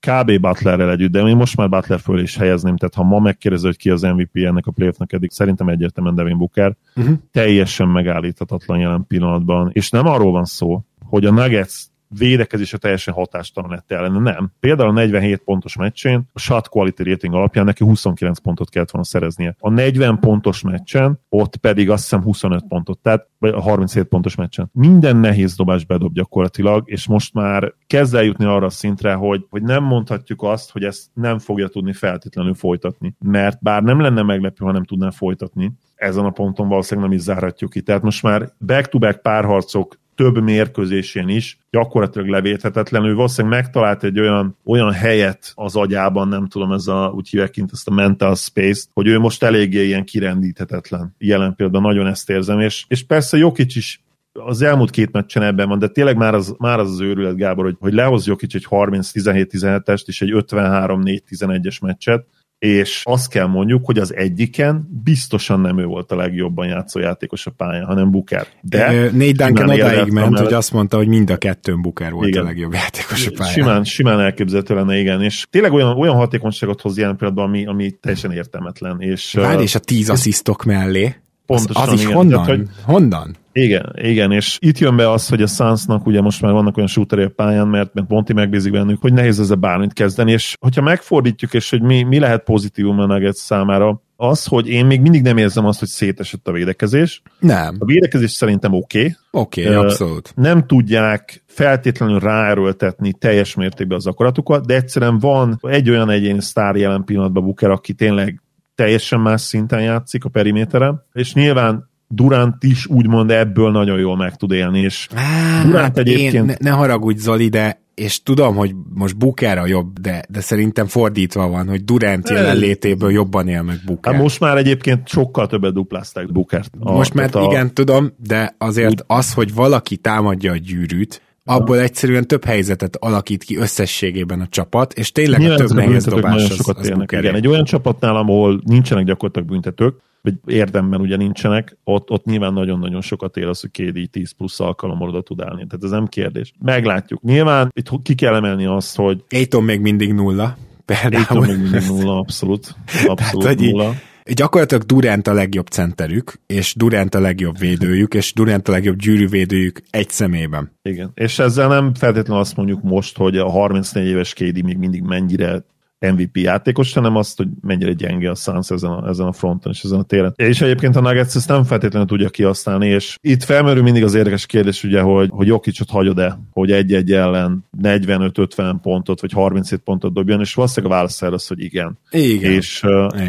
kb. Butlerrel együtt, de én most már Butler föl is helyezném, tehát ha ma megkérdező, hogy ki az MVP ennek a playoffnak eddig, szerintem egyértelműen Devin Booker, uh-huh. teljesen megállíthatatlan jelen pillanatban, és nem arról van szó, hogy a Nuggets védekezése teljesen hatástalan lett ellene. Nem. Például a 47 pontos meccsén a shot quality rating alapján neki 29 pontot kellett volna szereznie. A 40 pontos meccsen ott pedig azt hiszem 25 pontot, tehát vagy a 37 pontos meccsen. Minden nehéz dobás bedob gyakorlatilag, és most már kezd eljutni arra a szintre, hogy, hogy nem mondhatjuk azt, hogy ezt nem fogja tudni feltétlenül folytatni. Mert bár nem lenne meglepő, ha nem tudná folytatni, ezen a ponton valószínűleg nem is zárhatjuk ki. Tehát most már back-to-back párharcok több mérkőzésén is gyakorlatilag levéthetetlen. Ő valószínűleg megtalált egy olyan, olyan helyet az agyában, nem tudom, ez a, úgy hívják kint ezt a mental space hogy ő most eléggé ilyen kirendíthetetlen. Jelen például nagyon ezt érzem, és, és persze Jokic is az elmúlt két meccsen ebben van, de tényleg már az már az, az őrület, Gábor, hogy, hogy lehoz Jokic egy 30-17-17-est és egy 53-4-11-es meccset, és azt kell mondjuk, hogy az egyiken biztosan nem ő volt a legjobban játszó játékos a pályán, hanem Booker. De négy Duncan odáig ment, hogy azt mondta, hogy mind a kettőn Booker volt igen. a legjobb játékos a pályán. Simán, simán elképzelhető lenne, igen, és tényleg olyan, olyan hatékonyságot hoz jelen pillanatban, ami, ami teljesen értelmetlen. És, Várj, és a tíz asszisztok mellé? Pontosan, az, az is igen. honnan? Tehát, hogy, honnan? Igen, igen, és itt jön be az, hogy a Sunsnak ugye most már vannak olyan shooteré a pályán, mert, mert Monti megbízik bennük, hogy nehéz ezzel bármit kezdeni, és hogyha megfordítjuk, és hogy mi, mi lehet pozitívum a Nuggets számára, az, hogy én még mindig nem érzem azt, hogy szétesett a védekezés. Nem. A védekezés szerintem oké. Okay. Oké, okay, abszolút. Nem tudják feltétlenül ráerőltetni teljes mértékben az akaratukat, de egyszerűen van egy olyan egyéni sztár jelen pillanatban Booker, aki tényleg teljesen más szinten játszik a periméteren, és nyilván Durant is úgymond ebből nagyon jól meg tud élni, és Á, Durant hát egyébként... Én, ne, ne haragudj Zoli, de és tudom, hogy most Booker a jobb, de, de szerintem fordítva van, hogy Durant jelenlétéből jobban él meg Booker. Hát most már egyébként sokkal többet duplázták Bookert. most mert a... igen, tudom, de azért az, hogy valaki támadja a gyűrűt, abból egyszerűen több helyzetet alakít ki összességében a csapat, és tényleg Nyilván a több nehéz dobás az, sokat az igen. Egy olyan csapatnál, ahol nincsenek gyakorlatilag büntetők, vagy érdemben ugye nincsenek, ott, ott nyilván nagyon-nagyon sokat él az, hogy KD 10 plusz alkalommal oda tud állni. Tehát ez nem kérdés. Meglátjuk. Nyilván itt ki kell emelni azt, hogy Aiton még mindig nulla. Például. Aiton még mindig nulla, abszolút. Abszolút Tehát, nulla gyakorlatilag Durant a legjobb centerük, és Durant a legjobb védőjük, és Durant a legjobb gyűrűvédőjük egy szemében. Igen, és ezzel nem feltétlenül azt mondjuk most, hogy a 34 éves KD még mindig mennyire MVP játékos, hanem azt, hogy mennyire gyenge a Suns ezen a, ezen a fronton és ezen a téren. És egyébként a Nuggets ezt nem feltétlenül tudja kihasználni, és itt felmerül mindig az érdekes kérdés, ugye, hogy, hogy Jokicsot hagyod-e, hogy egy-egy ellen 45-50 pontot, vagy 37 pontot dobjon, és valószínűleg a válasz erre az, hogy igen. Igen. És,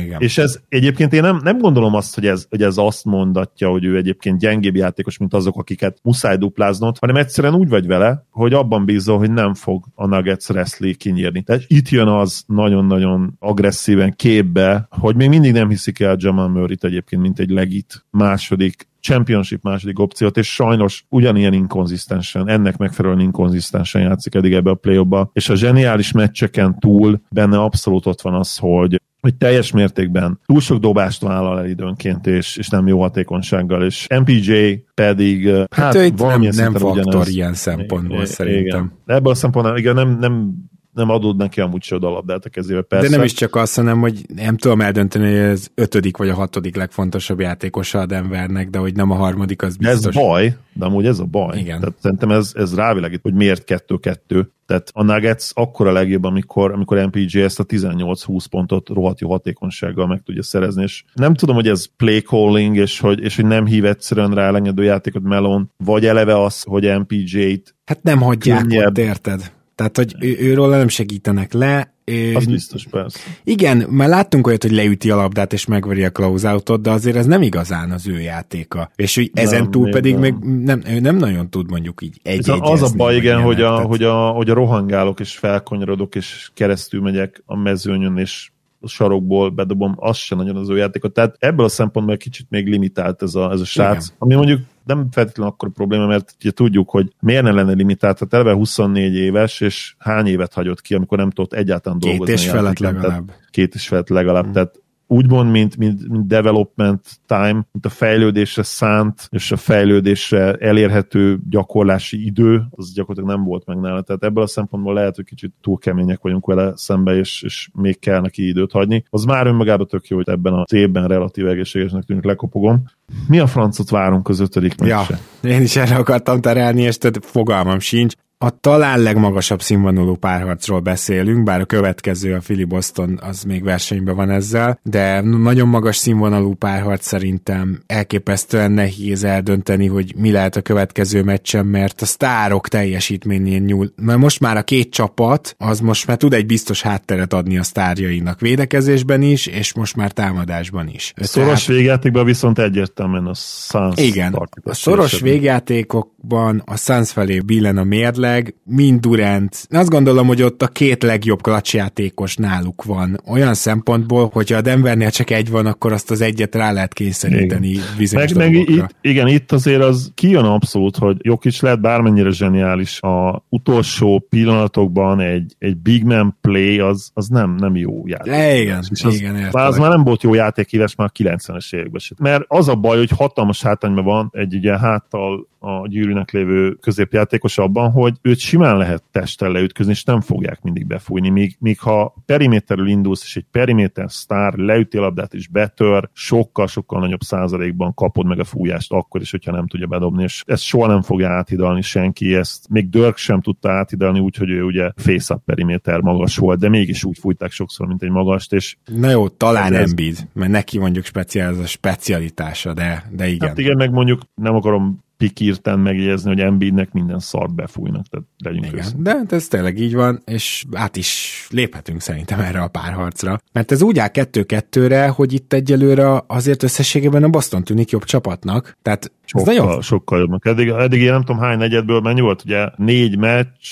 igen. és ez egyébként én nem, nem gondolom azt, hogy ez, hogy ez azt mondatja, hogy ő egyébként gyengébb játékos, mint azok, akiket muszáj dupláznod, hanem egyszerűen úgy vagy vele, hogy abban bízol, hogy nem fog a Nuggets wrestling kinyírni. Tehát itt jön az nagyon-nagyon agresszíven képbe, hogy még mindig nem hiszik el Jamal Murray-t egyébként, mint egy legit második championship második opciót, és sajnos ugyanilyen inkonzisztensen, ennek megfelelően inkonzisztensen játszik eddig ebbe a play és a zseniális meccseken túl benne abszolút ott van az, hogy hogy teljes mértékben túl sok dobást vállal el időnként, és, és nem jó hatékonysággal, és MPJ pedig hát, hát ő nem, nem faktor ugyanez. ilyen szempontból igen, szerintem. Igen. Ebből a szempontból igen, nem, nem nem adod neki amúgy se labdát a kezébe, persze. De nem is csak azt, hanem, hogy nem tudom eldönteni, hogy ez ötödik vagy a hatodik legfontosabb játékosa a Denvernek, de hogy nem a harmadik, az biztos. Ez baj, de amúgy ez a baj. Igen. Tehát szerintem ez, ez rávilágít, hogy miért kettő-kettő. Tehát a Nuggets akkor a legjobb, amikor, amikor MPG ezt a 18-20 pontot rohadt jó hatékonysággal meg tudja szerezni, és nem tudom, hogy ez play calling, és hogy, és hogy nem hív egyszerűen rá lenyedő játékot Melon, vagy eleve az, hogy MPJ-t Hát nem hagyják könnyebb. ott, érted? Tehát, hogy ő, őről nem segítenek le. Az biztos, persze. Igen, már láttunk olyat, hogy leüti a labdát és megveri a closeoutot, de azért ez nem igazán az ő játéka. És hogy ezen túl pedig nem. még nem, ő nem nagyon tud mondjuk így egy Az a baj, igen, hogy a, hogy, a, hogy a rohangálok és felkonyarodok és keresztül megyek a mezőnyön, és sarokból bedobom, az sem nagyon az ő játékot. Tehát ebből a szempontból egy kicsit még limitált ez a, ez a srác, Igen. ami mondjuk nem feltétlenül akkor probléma, mert ugye tudjuk, hogy miért ne lenne limitált, tehát eleve 24 éves, és hány évet hagyott ki, amikor nem tudott egyáltalán két dolgozni. Két és felett legalább. Két és felett legalább, mm. tehát úgymond, mint, mint, mint development time, mint a fejlődésre szánt és a fejlődésre elérhető gyakorlási idő, az gyakorlatilag nem volt meg nála. Tehát ebből a szempontból lehet, hogy kicsit túl kemények vagyunk vele szembe, és, és még kell neki időt hagyni. Az már önmagában tök jó, hogy ebben az évben relatív egészségesnek tűnik, lekopogom. Mi a francot várunk az ötödik meccse? Ja, én is erre akartam terelni, és tehát fogalmam sincs a talán legmagasabb színvonalú párharcról beszélünk, bár a következő, a Philly Boston, az még versenyben van ezzel, de nagyon magas színvonalú párharc szerintem elképesztően nehéz eldönteni, hogy mi lehet a következő meccsen, mert a sztárok teljesítményén nyúl. Mert most már a két csapat, az most már tud egy biztos hátteret adni a sztárjainak védekezésben is, és most már támadásban is. Szoros Tehát... végjátékban viszont egyértelműen a Suns Igen, a szoros végjátékokban a Suns felé billen a mérle, főleg, mind Durant. Azt gondolom, hogy ott a két legjobb klacsjátékos náluk van. Olyan szempontból, hogyha a Denvernél csak egy van, akkor azt az egyet rá lehet kényszeríteni igen. bizonyos meg, meg itt, Igen, itt azért az kijön abszolút, hogy Jokic lehet bármennyire zseniális. A utolsó pillanatokban egy, egy big man play az, az nem, nem jó játék. De igen, és az, igen, az már nem volt jó játékívás már a 90-es években. Mert az a baj, hogy hatalmas hátrányban van egy ugye háttal a gyűrűnek lévő középjátékos abban, hogy őt simán lehet testtel leütközni, és nem fogják mindig befújni. Míg, míg ha periméterről indulsz, és egy periméter sztár leüti a labdát és betör, sokkal-sokkal nagyobb százalékban kapod meg a fújást akkor is, hogyha nem tudja bedobni, és ezt soha nem fogja áthidalni senki, ezt még Dirk sem tudta áthidalni, úgyhogy ő ugye face-up periméter magas volt, de mégis úgy fújták sokszor, mint egy magast, és Na jó, talán ez, Embiid, mert neki mondjuk speciál, ez a specialitása, de, de igen. Hát igen, meg mondjuk nem akarom pikírten megjegyezni, hogy Embiidnek minden szart befújnak, tehát legyünk Igen, össze. de hát ez tényleg így van, és át is léphetünk szerintem erre a párharcra. Mert ez úgy áll kettő-kettőre, hogy itt egyelőre azért összességében a Boston tűnik jobb csapatnak, tehát sokkal, ez nagyon... sokkal jobbnak. Eddig, eddig én nem tudom hány negyedből mennyi volt, ugye négy meccs,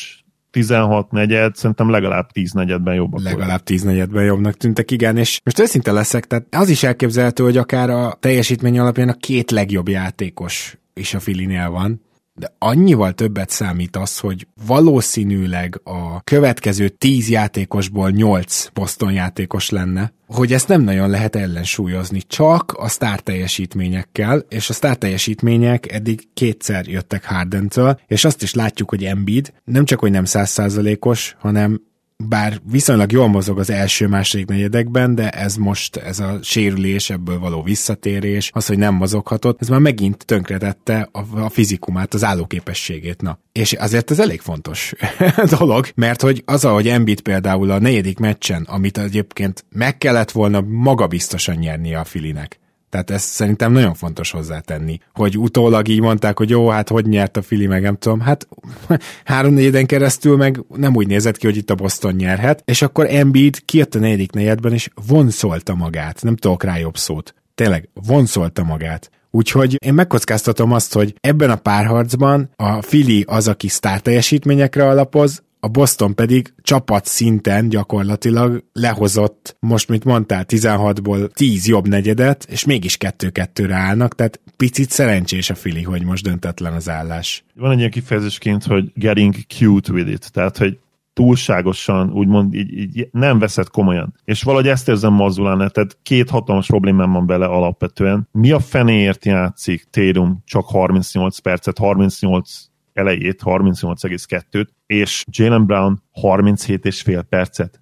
16 negyed, szerintem legalább 10 negyedben jobbak Legalább 10 negyedben jobbnak tűntek, igen, és most őszinte leszek, tehát az is elképzelhető, hogy akár a teljesítmény alapján a két legjobb játékos is a Filinél van. de annyival többet számít az, hogy valószínűleg a következő 10 játékosból 8 Boston játékos lenne, hogy ezt nem nagyon lehet ellensúlyozni, csak a sztár teljesítményekkel, és a sztár teljesítmények eddig kétszer jöttek Hardentől, és azt is látjuk, hogy Embiid nem csak, hogy nem százszázalékos, hanem bár viszonylag jól mozog az első-második negyedekben, de ez most, ez a sérülés, ebből való visszatérés, az, hogy nem mozoghatott, ez már megint tönkretette a, a fizikumát, az állóképességét. Na. És azért ez elég fontos dolog, mert hogy az, ahogy Embiid például a negyedik meccsen, amit egyébként meg kellett volna magabiztosan nyernie a Filinek, tehát ezt szerintem nagyon fontos hozzátenni, hogy utólag így mondták, hogy jó, hát hogy nyert a Fili, meg nem tudom, hát három negyeden keresztül meg nem úgy nézett ki, hogy itt a Boston nyerhet, és akkor Embiid kijött a negyedik negyedben, és vonszolta magát, nem tudok rá jobb szót. Tényleg, vonszolta magát. Úgyhogy én megkockáztatom azt, hogy ebben a párharcban a Fili az, aki sztár teljesítményekre alapoz, a Boston pedig csapat szinten gyakorlatilag lehozott, most mint mondtál, 16-ból 10 jobb negyedet, és mégis 2-2-re állnak, tehát picit szerencsés a Fili, hogy most döntetlen az állás. Van egy ilyen kifejezésként, hogy getting cute with it, tehát hogy túlságosan, úgymond így, így nem veszed komolyan. És valahogy ezt érzem Mazulán, tehát két hatalmas problémám van bele alapvetően. Mi a fenéért játszik Tatum csak 38 percet, 38 elejét, 38,2-t, és Jalen Brown 37,5 percet.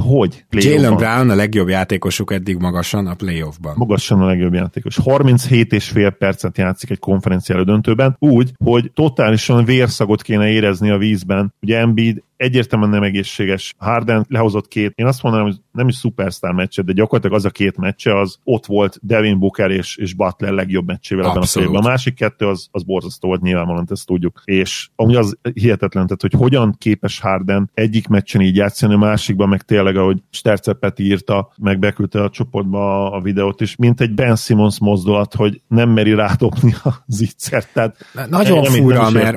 Hogy? Jalen Brown a legjobb játékosuk eddig magasan a playoffban. Magasan a legjobb játékos. 37,5 percet játszik egy konferenciál döntőben, úgy, hogy totálisan vérszagot kéne érezni a vízben. Ugye Embiid egyértelműen nem egészséges. Harden lehozott két, én azt mondanám, hogy nem is szupersztár meccset, de gyakorlatilag az a két meccse, az ott volt Devin Booker és, és Butler legjobb meccsével ebben a szélben. A másik kettő az, az borzasztó volt nyilvánvalóan, ezt tudjuk. És amúgy az hihetetlen, tehát hogy hogyan képes Harden egyik meccsen így játszani, a másikban meg tényleg, ahogy Stercepet írta, meg beküldte a csoportba a videót is, mint egy Ben Simmons mozdulat, hogy nem meri rádobni a zicsert. Tehát Nagyon fura, mert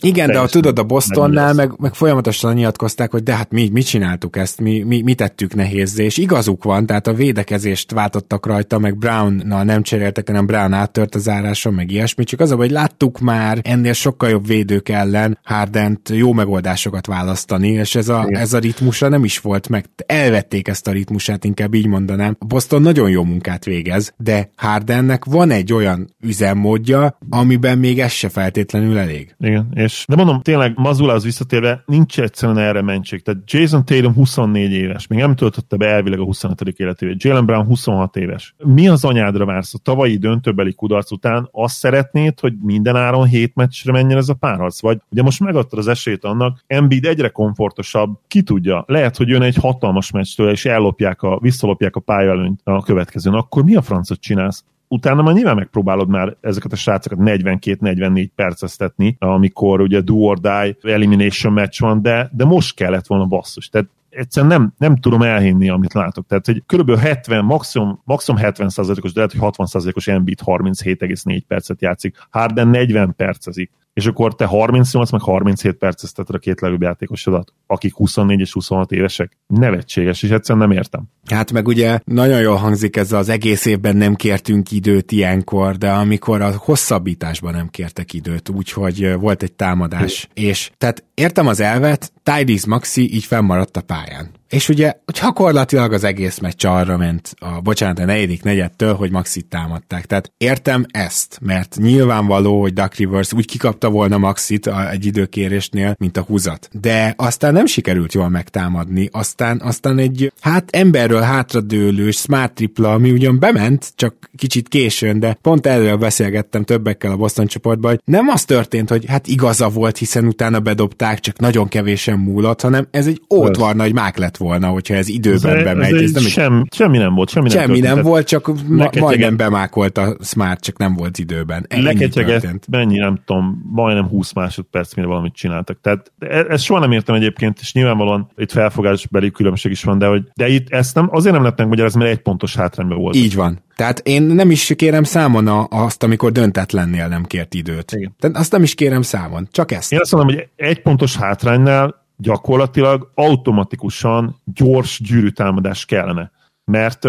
igen, de a tudod, a Bostonnál meg, meg folyamatosan nyilatkozták, hogy de hát mi, mit csináltuk ezt, mi, mi, mi tettük nehézé, és igazuk van, tehát a védekezést váltottak rajta, meg Brownnal nem cseréltek, hanem Brown áttört az áráson, meg ilyesmi, csak az a, hogy láttuk már ennél sokkal jobb védők ellen Hardent jó megoldásokat választani, és ez a, ez a ritmusra nem is volt meg, elvették ezt a ritmusát, inkább így mondanám. A Boston nagyon jó munkát végez, de Hardennek van egy olyan üzemmódja, amiben még ez se feltétlenül elég. Igen, és de mondom, tényleg Mazula az visszatérve nincs egyszerűen erre mentség. Tehát Jason Tatum 24 éves, még nem töltötte be elvileg a 25. életévét. Jalen Brown 26 éves. Mi az anyádra vársz? A tavalyi döntőbeli kudarc után azt szeretnéd, hogy minden áron 7 meccsre menjen ez a párharc? Vagy ugye most megadtad az esélyt annak, Embiid egyre komfortosabb, ki tudja, lehet, hogy jön egy hatalmas meccstől, és ellopják a, visszalopják a pályaelőnyt a következőn. Akkor mi a francot csinálsz? Utána már nyilván megpróbálod már ezeket a srácokat 42-44 perceztetni, amikor ugye do or die elimination match van, de, de most kellett volna basszus. Tehát egyszerűen nem, nem tudom elhinni, amit látok. Tehát, hogy kb. 70, maximum, maximum 70 os de lehet, hogy 60% os Embiid 37,4 percet játszik. Harden 40 percezik és akkor te 38 meg 37 percezteted a két legjobb játékosodat, akik 24 és 26 évesek. Nevetséges, és egyszerűen nem értem. Hát meg ugye nagyon jól hangzik ez az egész évben nem kértünk időt ilyenkor, de amikor a hosszabbításban nem kértek időt, úgyhogy volt egy támadás. É. És tehát értem az elvet, Tyrese Maxi így fennmaradt a pályán. És ugye gyakorlatilag az egész meccs arra ment, a, bocsánat, a negyedik negyedtől, hogy Maxit támadták. Tehát értem ezt, mert nyilvánvaló, hogy Duck Rivers úgy kikapta volna Maxit a, egy időkérésnél, mint a húzat. De aztán nem sikerült jól megtámadni, aztán, aztán egy hát emberről hátradőlős smart tripla, ami ugyan bement, csak kicsit későn, de pont erről beszélgettem többekkel a Boston csoportban, hogy nem az történt, hogy hát igaza volt, hiszen utána bedobták, csak nagyon kevésen múlott, hanem ez egy ótvar nagy mák lett volna, hogyha ez időben ez bemegy. Ez, ez nem sem, egy... Semmi nem volt. Semmi nem, semmi nem volt, csak ma, majdnem bemákolt a Smart, csak nem volt időben. Leketyegett, mennyi, nem tudom, majdnem 20 másodperc, mire valamit csináltak. Tehát e- ezt soha nem értem egyébként, és nyilvánvalóan itt felfogásbeli különbség is van, de, hogy, de itt ezt nem, azért nem lehetnek magyarázni, mert egy pontos hátrányban volt. Így van. Tehát én nem is kérem számon azt, amikor döntetlennél nem kért időt. Igen. Tehát azt nem is kérem számon, csak ezt. Én azt mondom, hogy egy pontos hátránynál gyakorlatilag automatikusan gyors gyűrűtámadás kellene. Mert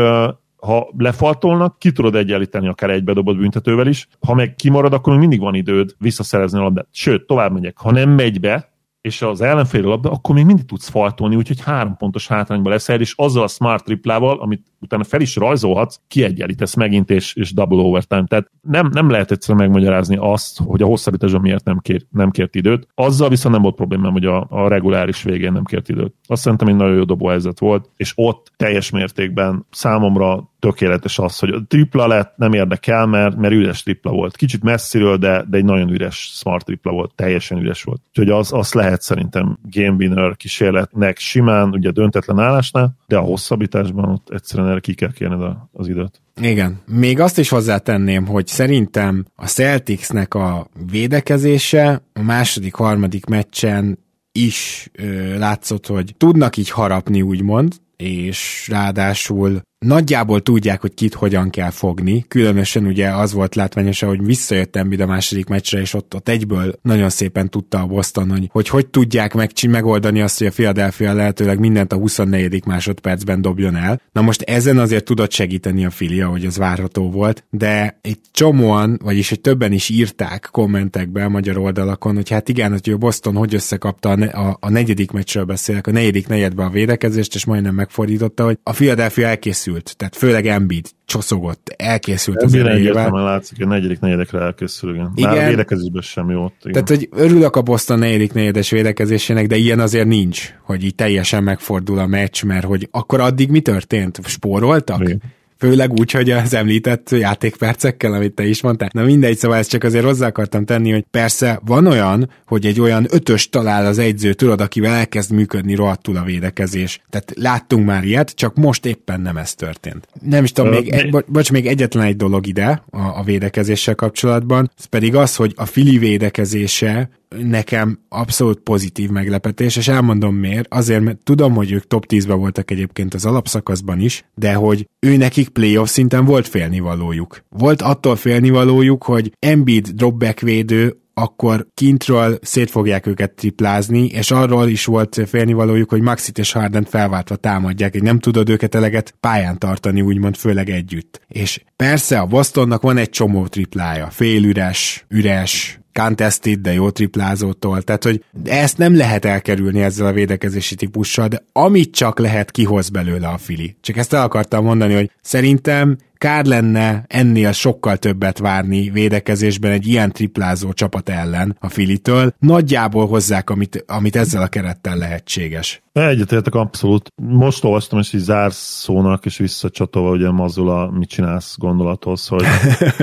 ha lefaltolnak, ki tudod egyenlíteni akár egy bedobott büntetővel is, ha meg kimarad, akkor mindig van időd visszaszerezni a labdát. Sőt, tovább megyek. Ha nem megy be, és az ellenfél labda, akkor még mindig tudsz faltolni, úgyhogy három pontos hátrányba leszel, és azzal a smart triplával, amit utána fel is rajzolhatsz, kiegyenlítesz megint, és, és double overtime. Tehát nem, nem lehet egyszerűen megmagyarázni azt, hogy a hosszabbításban miért nem, kér, nem kért időt. Azzal viszont nem volt problémám, hogy a, a reguláris végén nem kért időt. Azt szerintem egy nagyon jó dobóhelyzet volt, és ott teljes mértékben számomra tökéletes az, hogy a tripla lett, nem érdekel, mert, mert üres tripla volt. Kicsit messziről, de, de egy nagyon üres smart tripla volt, teljesen üres volt. Úgyhogy az, az lehet szerintem game winner kísérletnek simán, ugye döntetlen állásnál, de a hosszabbításban ott egyszerűen erre ki kell kérned az időt. Igen. Még azt is hozzátenném, hogy szerintem a Celticsnek a védekezése a második, harmadik meccsen is látszott, hogy tudnak így harapni, úgymond, és ráadásul nagyjából tudják, hogy kit hogyan kell fogni. Különösen ugye az volt látványos, hogy visszajött Embiid a második meccsre, és ott, ott egyből nagyon szépen tudta a Boston, hogy hogy, hogy tudják meg, megoldani azt, hogy a Philadelphia lehetőleg mindent a 24. másodpercben dobjon el. Na most ezen azért tudott segíteni a filia, hogy az várható volt, de egy csomóan, vagyis egy többen is írták kommentekbe a magyar oldalakon, hogy hát igen, hogy a Boston hogy összekapta a, ne, a, a negyedik meccsről beszélek, a negyedik negyedbe a védekezést, és majdnem megfordította, hogy a Philadelphia elkészült elkészült, tehát főleg Embiid csoszogott, elkészült az erejével. látszik, hogy a negyedik negyedekre elkészül, igen. igen. Már a védekezésben sem jó ott. Igen. Tehát, hogy örülök a Boston negyedik negyedes védekezésének, de ilyen azért nincs, hogy így teljesen megfordul a meccs, mert hogy akkor addig mi történt? Spóroltak? Igen. Főleg úgy, hogy az említett játékpercekkel, amit te is mondtál. Na mindegy, szóval ezt csak azért hozzá akartam tenni, hogy persze van olyan, hogy egy olyan ötös talál az egyző, tudod, akivel elkezd működni rohadtul a védekezés. Tehát láttunk már ilyet, csak most éppen nem ez történt. Nem is tudom, még, egy, bo- bocs, még egyetlen egy dolog ide a, a védekezéssel kapcsolatban, ez pedig az, hogy a Fili védekezése nekem abszolút pozitív meglepetés, és elmondom miért. Azért, mert tudom, hogy ők top 10-ben voltak egyébként az alapszakaszban is, de hogy ő nekik playoff szinten volt félnivalójuk. Volt attól félnivalójuk, hogy Embiid dropback védő akkor kintről szét fogják őket triplázni, és arról is volt félnivalójuk, hogy Maxit és Hardent felváltva támadják, hogy nem tudod őket eleget pályán tartani, úgymond főleg együtt. És persze a Bostonnak van egy csomó triplája, félüres, üres, contested, de jó triplázótól, tehát hogy ezt nem lehet elkerülni ezzel a védekezési típussal, de amit csak lehet, kihoz belőle a Fili. Csak ezt el akartam mondani, hogy szerintem kár lenne ennél sokkal többet várni védekezésben egy ilyen triplázó csapat ellen a Filitől. Nagyjából hozzák, amit, amit ezzel a kerettel lehetséges. Egyetértek abszolút. Most olvastam, és így zárszónak, és visszacsatolva ugye Mazula, mit csinálsz gondolathoz, hogy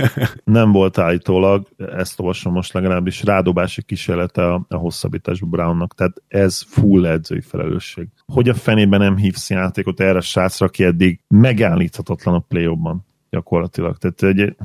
nem volt állítólag, ezt olvasom most legalábbis, rádobási kísérlete a, a hosszabbításba Brownnak. Tehát ez full edzői felelősség. Hogy a fenében nem hívsz játékot erre a srácra, aki eddig megállíthatatlan a play gyakorlatilag. Tehát egy,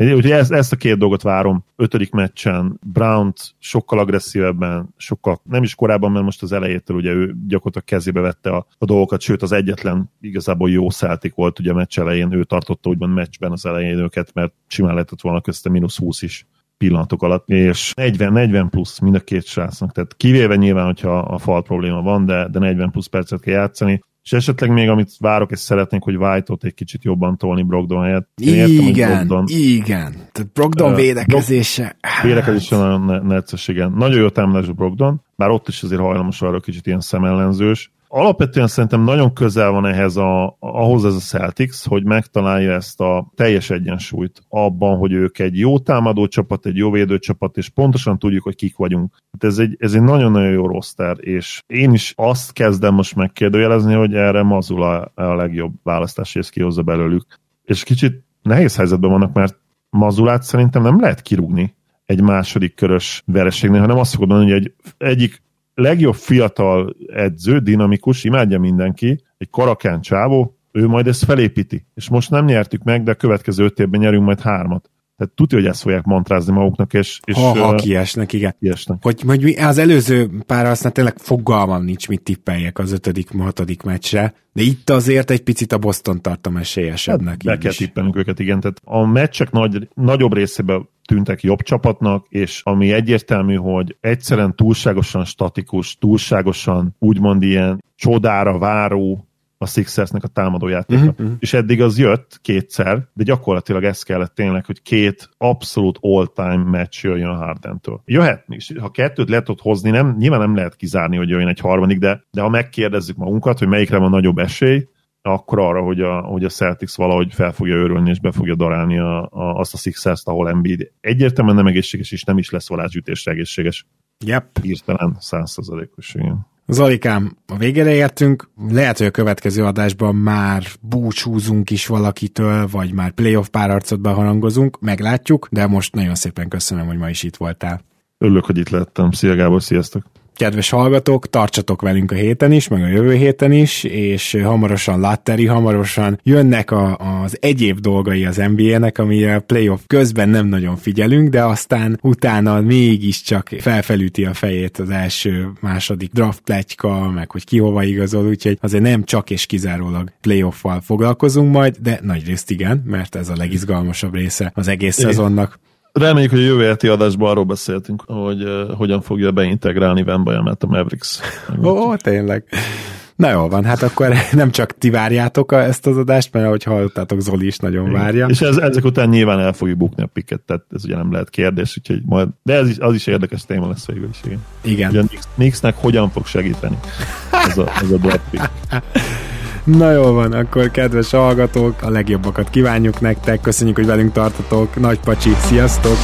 Úgyhogy ezt, ezt a két dolgot várom. Ötödik meccsen. Brown sokkal agresszívebben, sokkal, nem is korábban, mert most az elejétől ugye ő gyakorlatilag kezébe vette a, a dolgokat, sőt az egyetlen igazából jó szeltik volt ugye a meccs elején, ő tartotta úgymond meccsben az elején őket, mert simán lehetett volna közte mínusz 20 is pillanatok alatt, és 40-40 plusz mind a két srácnak, tehát kivéve nyilván, hogyha a fal probléma van, de, de 40 plusz percet kell játszani, és esetleg még, amit várok, és szeretnék, hogy White-ot egy kicsit jobban tolni Brogdon helyett. Én értem, igen, Brogdon, igen. Tehát Brogdon uh, védekezése. Brog- védekezése nagyon necces, igen. Nagyon jó támadás Brogdon, bár ott is azért hajlamos arra kicsit ilyen szemellenzős, alapvetően szerintem nagyon közel van ehhez a, ahhoz ez a Celtics, hogy megtalálja ezt a teljes egyensúlyt abban, hogy ők egy jó támadó csapat, egy jó védő csapat, és pontosan tudjuk, hogy kik vagyunk. Hát ez egy, ez egy nagyon-nagyon jó roster, és én is azt kezdem most megkérdőjelezni, hogy erre Mazula a legjobb választás, és kihozza belőlük. És kicsit nehéz helyzetben vannak, mert Mazulát szerintem nem lehet kirúgni egy második körös vereségnél, hanem azt fogod mondani, hogy egy, egyik legjobb fiatal edző, dinamikus, imádja mindenki, egy karakán csávó, ő majd ezt felépíti. És most nem nyertük meg, de a következő öt évben nyerünk majd hármat. Tehát tudja, hogy ezt fogják mantrázni maguknak, és... és ha, ha kiesnek, igen. Kiesnek. Hogy, hogy az előző pár aztán tényleg fogalmam nincs, mit tippeljek az ötödik, hatodik meccsre, de itt azért egy picit a Boston tartom esélyesebbnek. Hát, be kell tippelnünk őket, igen. Tehát a meccsek nagy, nagyobb részében tűntek jobb csapatnak, és ami egyértelmű, hogy egyszerűen túlságosan statikus, túlságosan úgymond ilyen csodára váró a Sixersnek a támadójátéka. Uh-huh. És eddig az jött kétszer, de gyakorlatilag ez kellett tényleg, hogy két abszolút all-time match jöjjön a Hardentől. Jöhet, ha kettőt lehet ott hozni, nem, nyilván nem lehet kizárni, hogy jöjjön egy harmadik, de, de ha megkérdezzük magunkat, hogy melyikre van nagyobb esély, akkor arra, hogy a, hogy a Celtics valahogy fel fogja örülni, és be fogja darálni a, a, azt a Sixers-t, ahol Embiid egyértelműen nem egészséges, és nem is lesz varázsütésre egészséges. Yep. Írtelen százszerzalékos, igen. Zalikám, a végére értünk, lehet, hogy a következő adásban már búcsúzunk is valakitől, vagy már playoff párarcot beharangozunk, meglátjuk, de most nagyon szépen köszönöm, hogy ma is itt voltál. Örülök, hogy itt lettem. Szia Gábor, sziasztok! Kedves hallgatók, tartsatok velünk a héten is, meg a jövő héten is, és hamarosan Latteri, hamarosan jönnek a, az egyéb dolgai az NBA-nek, ami a playoff közben nem nagyon figyelünk, de aztán utána mégiscsak felfelüti a fejét az első, második draft pletyka, meg hogy ki hova igazol, úgyhogy azért nem csak és kizárólag playoff-val foglalkozunk majd, de nagy részt igen, mert ez a legizgalmasabb része az egész szezonnak. Reméljük, hogy a jövő heti adásban arról beszéltünk, hogy uh, hogyan fogja beintegrálni Vembajamet a Mavericks. Ó, tényleg. Na jól van, hát akkor nem csak ti várjátok ezt az adást, mert ahogy hallottátok, Zoli is nagyon Igen. várja. És ez, ezek után nyilván el fogjuk bukni a piket, tehát ez ugye nem lehet kérdés, úgyhogy majd, de ez is, az is érdekes téma lesz végül is. Igen. Igen. Ugye Knicksnek hogyan fog segíteni ez a, ez a draft pick. Na jó van, akkor kedves hallgatók, a legjobbakat kívánjuk nektek, köszönjük, hogy velünk tartotok, nagy pacsi, sziasztok!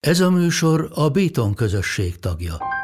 Ez a műsor a Béton közösség tagja.